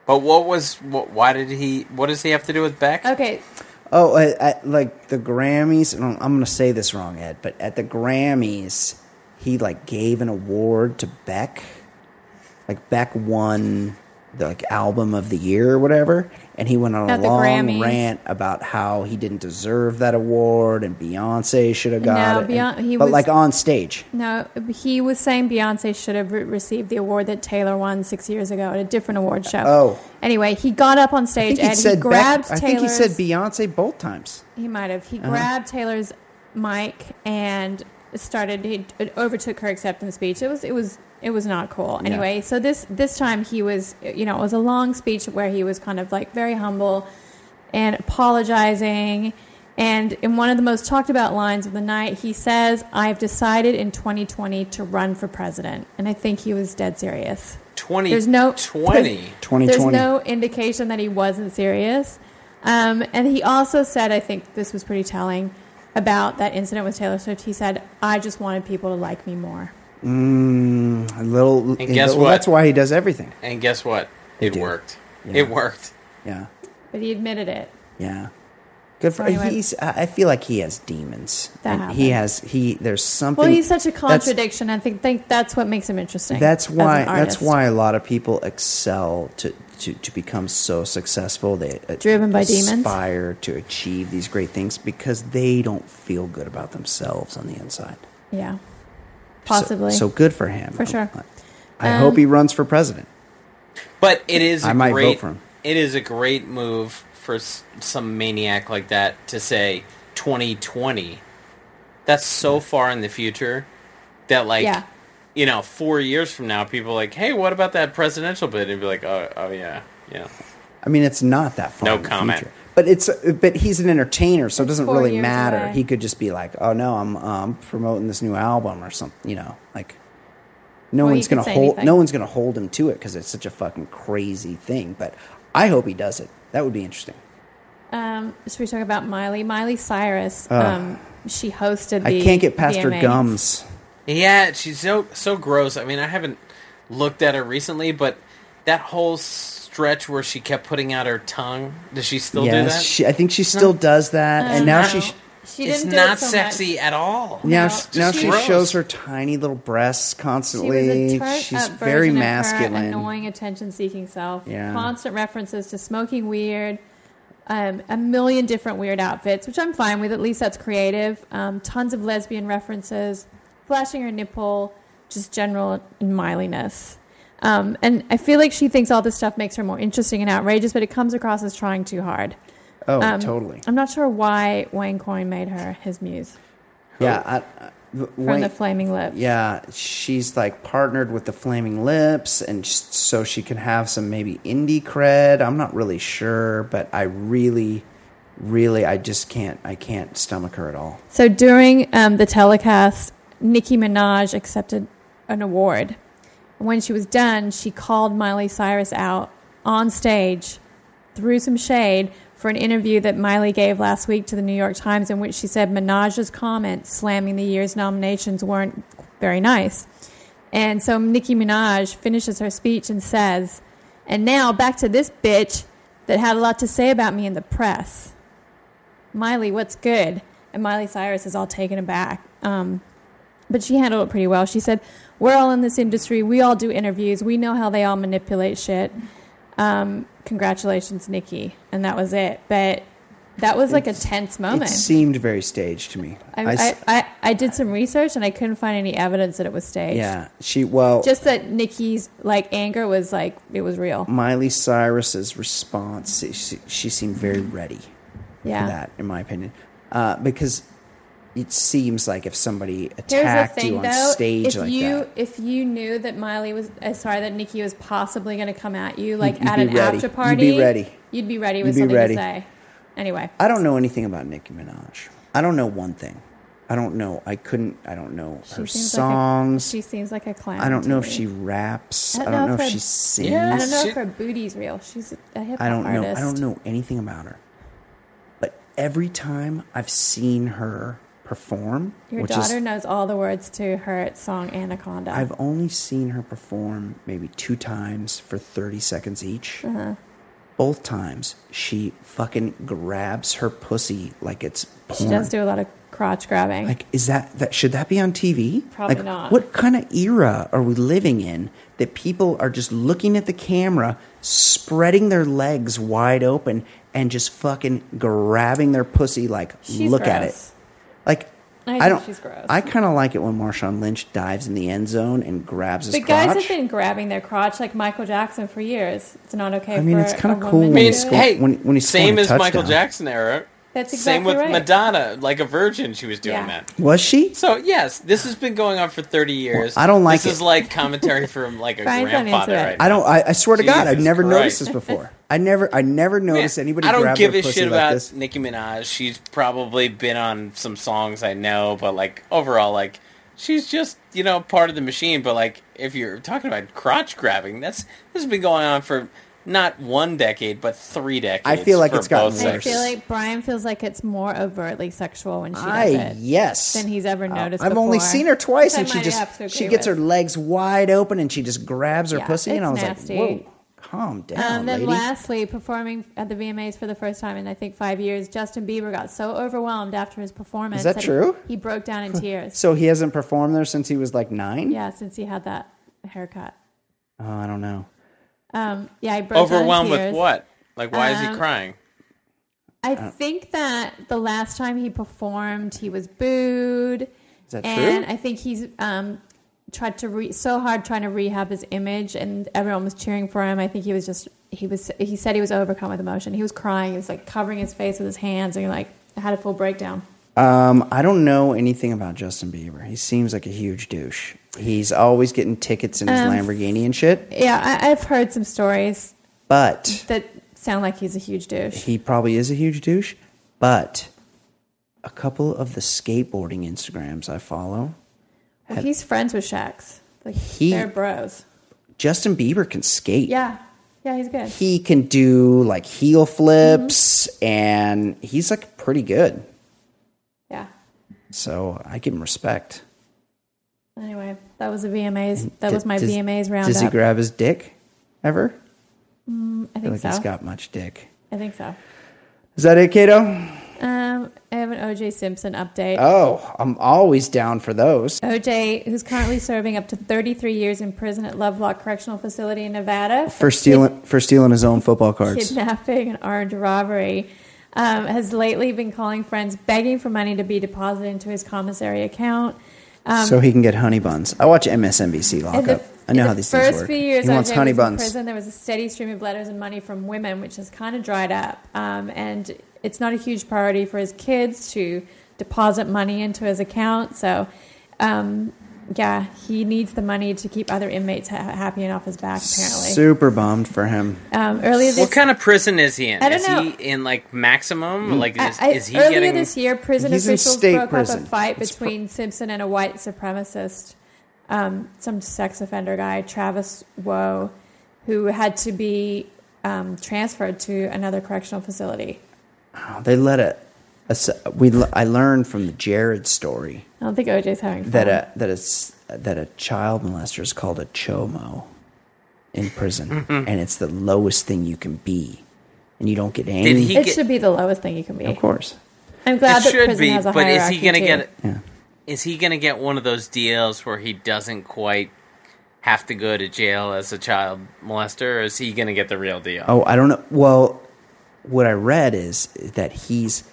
But what was? What, why did he? What does he have to do with Beck? Okay, Oh, at, at, like the Grammys. I'm, going to say this wrong, Ed, but at the Grammys, he like gave an award to Beck. Like Beck won the like album of the year or whatever, and he went on a At long Grammys. rant about how he didn't deserve that award and Beyonce should have got it. Beyon- and- he but was- like on stage. no, he was saying Beyonce should have re- received the award that Taylor won six years ago at a different award show. Oh. Anyway, he got up on I stage think he and he said grabbed Beck. I think he said Beyonce both times. He might have. He Uh-huh. grabbed Taylor's mic and started. He overtook her acceptance speech. It was. It was. It was not cool. Yeah. Anyway, so this this time he was. You know, it was a long speech where he was kind of like very humble and apologizing. And in one of the most talked about lines of the night, he says, "I've decided in 2020 to run for president," and I think he was dead serious. Twenty. There's no- twenty. 2020. There's no indication that he wasn't serious. Um, and he also said, I think this was pretty telling about that incident with Taylor Swift. He said, I just wanted people to like me more. Mm, a little. And guess well, what? That's why he does everything. And guess what? It It worked. Yeah. It worked. Yeah. But he admitted it. Yeah. Good for So anyway- he's I I feel like he has demons. That And he has he there's something Well, he's such a contradiction. I think, think that's what makes him interesting. That's why that's why a lot of people excel to to, to become so successful. They uh, Driven by demons? aspire to achieve these great things because they don't feel good about themselves on the inside. Yeah. So- Possibly. So, good for him. For sure. I Um, hope he runs for president. But it is a I might vote for him. It is a great move for s- some maniac like that to say 2020. That's so far in the future that like Yeah. you know four years from now people are like hey what about that presidential bid and be like oh oh yeah yeah I mean, it's not that far. No in the comment. future. But it's but he's an entertainer, so it doesn't four really years matter. away. He could just be like, "Oh no, I'm um, promoting this new album or something," you know, like. No Well, he one's could gonna say hold. anything. No one's gonna hold him to it because it's such a fucking crazy thing. But I hope he does it. That would be interesting. Um, should we talk about Miley? Miley Cyrus. Um, she hosted. The I can't get past her VMAs. gums. Yeah, she's so so gross. I mean, I haven't looked at her recently, but that whole stretch where she kept putting out her tongue, does she still do Yes, that? she, I think she still does that, and now no. she She didn't do not it so sexy Much. at all. now No. she, now Just she gross. shows her tiny little breasts She was constantly. a turned She's up very version Of her masculine. annoying, attention-seeking self. Yeah. Constant references to smoking weird, um, a million different weird outfits, which I'm fine with. At least that's creative. Um, tons of lesbian references, flashing her nipple, just general miliness. Um, and I feel like she thinks all this stuff makes her more interesting and outrageous, but it comes across as trying too hard. Oh, Um, totally. I'm not sure why Wayne Coyne made her his muse Yeah, I, I, from Wayne- the Flaming Lips. yeah, she's like partnered with the Flaming Lips, and just so she can have some maybe indie cred. I'm not really sure, but I really, really, I just can't. I can't stomach her at all. So during um, the telecast, Nicki Minaj accepted an award. When she was done, she called Miley Cyrus out on stage, threw some shade for an interview that Miley gave last week to the New York Times, in which she said Minaj's comments slamming the year's nominations weren't very nice. And so Nicki Minaj finishes her speech and says, And now back to this bitch that had a lot to say about me in the press. Miley, what's good? And Miley Cyrus is all taken aback. Um, but she handled it pretty well. She said, We're all in this industry. We all do interviews. We know how they all manipulate shit. Um, congratulations, Nicki. And that was it. But that was like a tense moment. It seemed very staged to me. I I did some research and I couldn't find any evidence that it was staged. yeah, she well. Just that Nicki's like anger was like it was real. Miley Cyrus's response, she, she seemed very ready Yeah. for that, in my opinion, uh, because it seems like if somebody attacked thing, you on though. stage if like you that, if you knew that Miley was uh, sorry that Nicki was possibly going to come at you like you'd at be an ready. after You'd party, be ready. You'd be ready with You'd be something ready. to say. Anyway, I don't know anything about Nicki Minaj. I don't know one thing. I don't know. I couldn't. I don't know she her songs. Like a, she seems like a clown. I don't know if she raps. I I don't don't, know know if her- she sings. Yeah, I don't know She- if her booty's real. She's a hip hop I don't know. artist. I don't know anything about her. But every time I've seen her perform, Your daughter is knows all the words to her song Anaconda. I've only seen her perform maybe two times for 30 seconds each. Uh-huh. Both times, she fucking grabs her pussy like it's porn. she does do a lot of crotch grabbing. like, is that, that should that be on TV? Probably like, not. What kind of era are we living in that people are just looking at the camera, spreading their legs wide open, and just fucking grabbing their pussy like, She's look at it. Gross. Like, I I, don't. she's gross. I kind of like it when Marshawn Lynch dives in the end zone and grabs his But guys crotch. have been grabbing their crotch like Michael Jackson for years. It's not okay. I mean, for it's kinda cool when I mean, he do hey, when- when he scored same as Michael. Jackson era. That's exactly Same with right. Madonna, like a virgin, she was doing Yeah. that. Was she? So yes, this has been going on for thirty years. Well, I don't like This it. is like commentary from like a grandfather right I don't. I, I swear to God, I've never Christ. noticed this before. I never. I never noticed Man, anybody. I don't grab give their a shit like about this. Nicki Minaj. She's probably been on some songs I know, but like overall, like she's just you know part of the machine. But like if you're talking about crotch grabbing, that's this has been going on for not one decade, but three decades. I feel like for it's gotten both I feel like Brian feels like it's more overtly sexual when she does it yes. than he's ever uh, noticed. I've only seen her twice, Which I and she might have to just she agree gets her legs wide open, and she just grabs her Yeah, pussy, and I was nasty. like, "Whoa, calm down, Um, then lady." lastly, performing at the VMAs for the first time in I think five years, Justin Bieber got so overwhelmed after his performance. Is that he- true? He, broke down in tears. so he hasn't performed there since he was like nine. yeah, since he had that haircut. Oh, I don't know. Um, yeah, he broke Overwhelmed down in with what? Like why is he Um, crying? I think that the last time he performed, he was booed. Is that and true? And I think he's um, tried to re- so hard trying to rehab his image, and everyone was cheering for him. I think he was just he was he said he was overcome with emotion. He was crying. He was like covering his face with his hands, and like had a full breakdown. Um, I don't know anything about Justin Bieber. He seems like a huge douche. He's always getting tickets in his Um, Lamborghini and shit. Yeah, I, I've heard some stories But that sound like he's a huge douche. he probably is a huge douche. But a couple of the skateboarding Instagrams I follow, Well, he's friends with Shax. Like He- they're bros. Justin Bieber can skate. Yeah, Yeah, he's good. he can do like heel flips Mm-hmm. and he's like pretty good. Yeah. So I give him respect. Anyway, that was the VMAs. That was my Does- VMAs roundup. Does he grab his dick ever? I I think like so. he's got much dick. I think so. Is that it, Kato? Um, I have an OJ Simpson update. Oh, I'm always down for those. OJ, who's currently serving up to 33 years in prison at Lovelock Correctional Facility in Nevada For stealing for stealing his own football cards. kidnapping and armed robbery, um, has lately been calling friends begging for money to be deposited into his commissary account. so he can get honey buns. I watch MSNBC lockup. the, I know how these first things work. few years he wants OJ honey was in prison, there was a steady stream of letters and money from women, which has kind of dried up. Um, and it's not a huge priority for his kids to deposit money into his account. So, um, yeah, he needs the money to keep other inmates ha- happy and off his back. Apparently, Super bummed for him. um, earlier this What kind of prison is he in? I don't is know. he in like maximum? Like is, I- I- is he earlier getting? this year, prison He's officials state broke prison. up a fight It's between Simpson and a white supremacist, um, some sex offender guy, Travis Woe, who had to be um, transferred to another correctional facility. Oh, they let it. a s- We l- I learned from the Jared story I don't think OJ's having fun. that a that it's that a child molester is called a chomo in prison, Mm-hmm. and it's the lowest thing you can be, and you don't get any. Did he it get- should be the lowest thing you can be. Of course, I'm glad it that should prison be, has a but is he gonna too. get? Yeah. Is he gonna get one of those deals where he doesn't quite have to go to jail as a child molester, or is he gonna get the real deal? Oh, I don't know. Well, what I read is that he's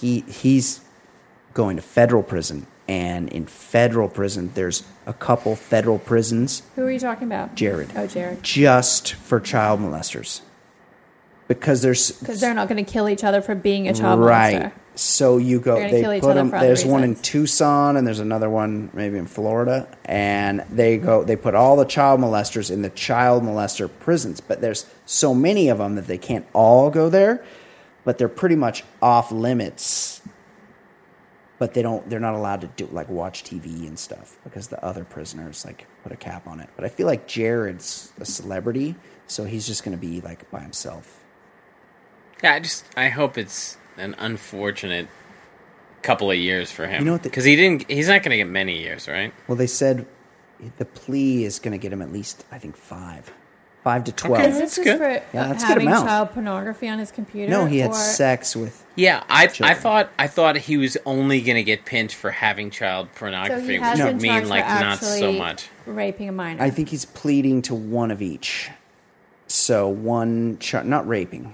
he he's going to federal prison, and in federal prison, there's a couple federal prisons Who are you talking about? Jared. Oh, Jared. just for child molesters because there's Because they're not going to kill each other for being a child right. molester. So you go. They kill each put them. There's one in. Tucson, and there's another one maybe in Florida, and they go. They put all the child molesters in the child molester prisons, but there's so many of them that they can't all go there. But they're pretty much off limits. But they don't. They're not allowed to do like watch TV and stuff because the other prisoners like put a cap on it. But I feel like Jared's a celebrity, so he's just going to be like by himself. Yeah, I just I hope it's an unfortunate couple of years for him. You know what the- Because he didn't. He's not gonna get many years, right? Well, they said the plea is going to get him at least, I think, five, five to twelve. Okay. Is That's this just good. for Yeah, that's a good having amount. child pornography on his computer? No, he had or- sex with. Yeah, I I thought I thought he was only gonna get pinched for having child So pornography, he which has would been mean charged like for not so actually much. raping a minor. I think he's pleading to one of each. So one, char- not raping.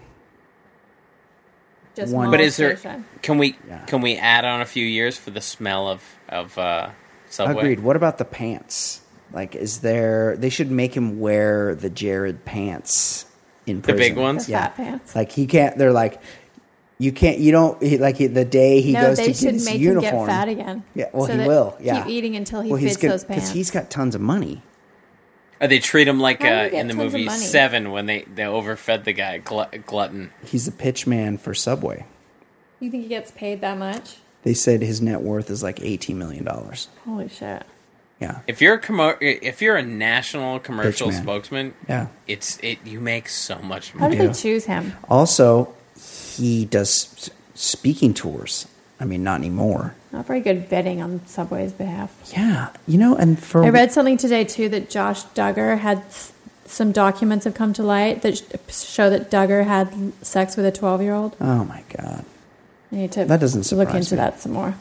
Just one- But is there? Can we Yeah. can we add on a few years for the smell of of uh, Subway? Agreed. What about the pants? Like, is there? They should make him wear the Jared pants in The big ones? The Yeah. fat pants. Like he can't. They're like, you can't. You don't. He, like he, the day he no, goes to get should his make uniform. him get fat again. Yeah, well, So he will. Yeah, keep eating until he well, he's fits gonna- those pants. Because he's got tons of money. Or they treat him like How do you uh, get in the tons of movie money? Seven when they they overfed the guy glut, glutton. He's the pitch man for Subway. You think he gets paid that much? They said his net worth is like eighteen million dollars. Holy shit! Yeah, If you're a commo- if you're a national commercial Pitchman. spokesman, yeah. it's it you make so much How money. did do. they choose him? Also, he does s- speaking tours. I mean, not anymore. Not very good vetting on Subway's behalf. Yeah, you know, and for I read something today too that Josh Duggar had some documents have come to light that show that Duggar had sex with a 12 year old. Oh my god, I need to That doesn't look into me. that some more.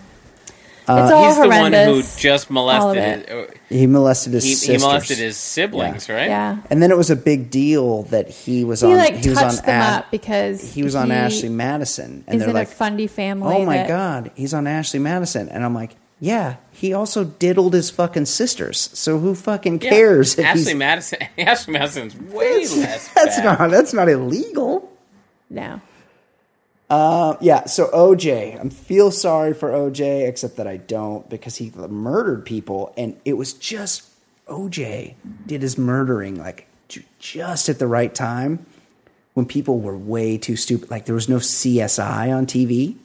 Uh, it's all He's the one who horrendous. just All molested of his, it. he molested his he, he molested his siblings, right? Yeah. and then it was a big deal that he was He on. like he was touched on. them Ash- up because he was on he Ashley Madison, and is they're in like, a fundy family. "Oh my that- god, he's on Ashley Madison," and I'm like, "Yeah, he also diddled his fucking sisters. So who fucking cares if Ashley he's?" Madison. Ashley Madison's way less. That's bad. not. That's not illegal. No. Uh, yeah, so OJ, I feel sorry for OJ, except that I don't because he murdered people, and it was just OJ did his murdering like just at the right time when people were way too stupid. Like there was no CSI on TV.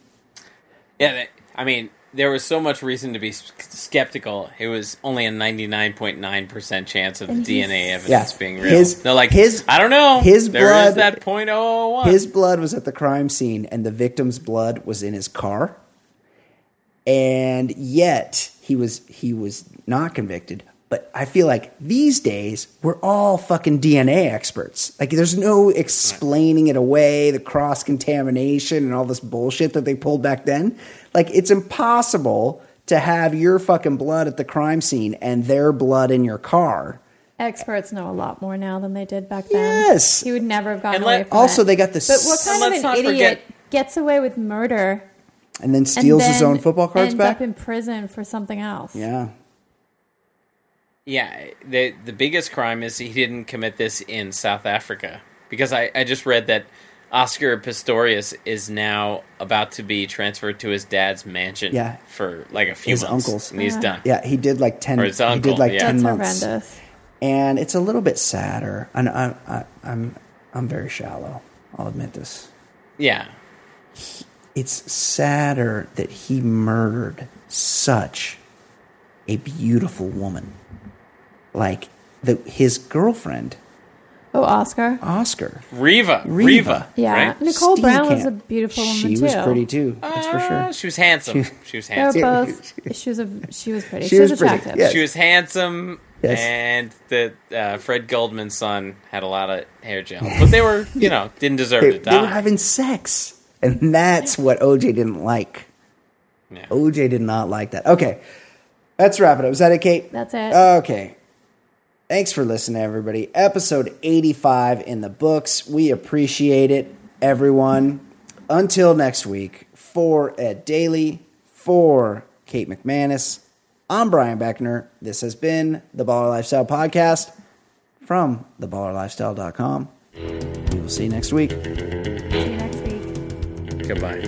Yeah, I mean, there was so much reason to be skeptical. It was only a ninety nine point nine percent chance of the And he's- DNA evidence Yeah. being real. His- They're like, his- I don't know. his There blood- is that point oh, oh one. His blood was at the crime scene, and the victim's blood was in his car. And yet he was he was not convicted. But I feel like these days we're all fucking DNA experts. Like there's no explaining it away, the cross contamination and all this bullshit that they pulled back then. Like it's impossible to have your fucking blood at the crime scene and their blood in your car. Experts know a lot more now than they did back then. Yes. He would never have gotten And away let- from Also, it. they got this, But what kind of an idiot forget- gets away with murder and then and steals his own football cards ends back. up in prison for something else? yeah. Yeah, the the biggest crime is he didn't commit this in South Africa because I, I just read that Oscar Pistorius is now about to be transferred to his dad's mansion Yeah. for like a few His months, uncle's. and he's Ah. done. Yeah, he did like ten. Or his he uncle, did like yeah. ten That's months, horrendous. and it's a little bit sadder. And I, I, I'm, I'm very shallow. I'll admit this. Yeah, It's sadder that he murdered such a beautiful woman, like the his girlfriend, Oh, Oscar. Oscar. Reeva, Reeva. Reeva, Yeah, right? Nicole Steve Brown was a beautiful woman She too. was pretty too. That's for Uh, sure. She was handsome. She was handsome. They were handsome. both. She was a. She was pretty. She She, was, was pretty, attractive. yeah. She was handsome, Yes. and the uh, Fred Goldman's son had a lot of hair gel, but they were, you know, didn't deserve They, to they were having sex, and that's what OJ didn't like. Yeah. OJ did not like that. Okay, let's wrap it up. Is that it, Kate? That's it. Okay. Thanks for listening, everybody. Episode 85 in the books. We appreciate it, everyone. Until next week, for Ed Daly, for Kate McManus, I'm Brian Beckner. This has been the Baller Lifestyle Podcast from theballerlifestyle.com. We will see you next week. See you next week. Goodbye.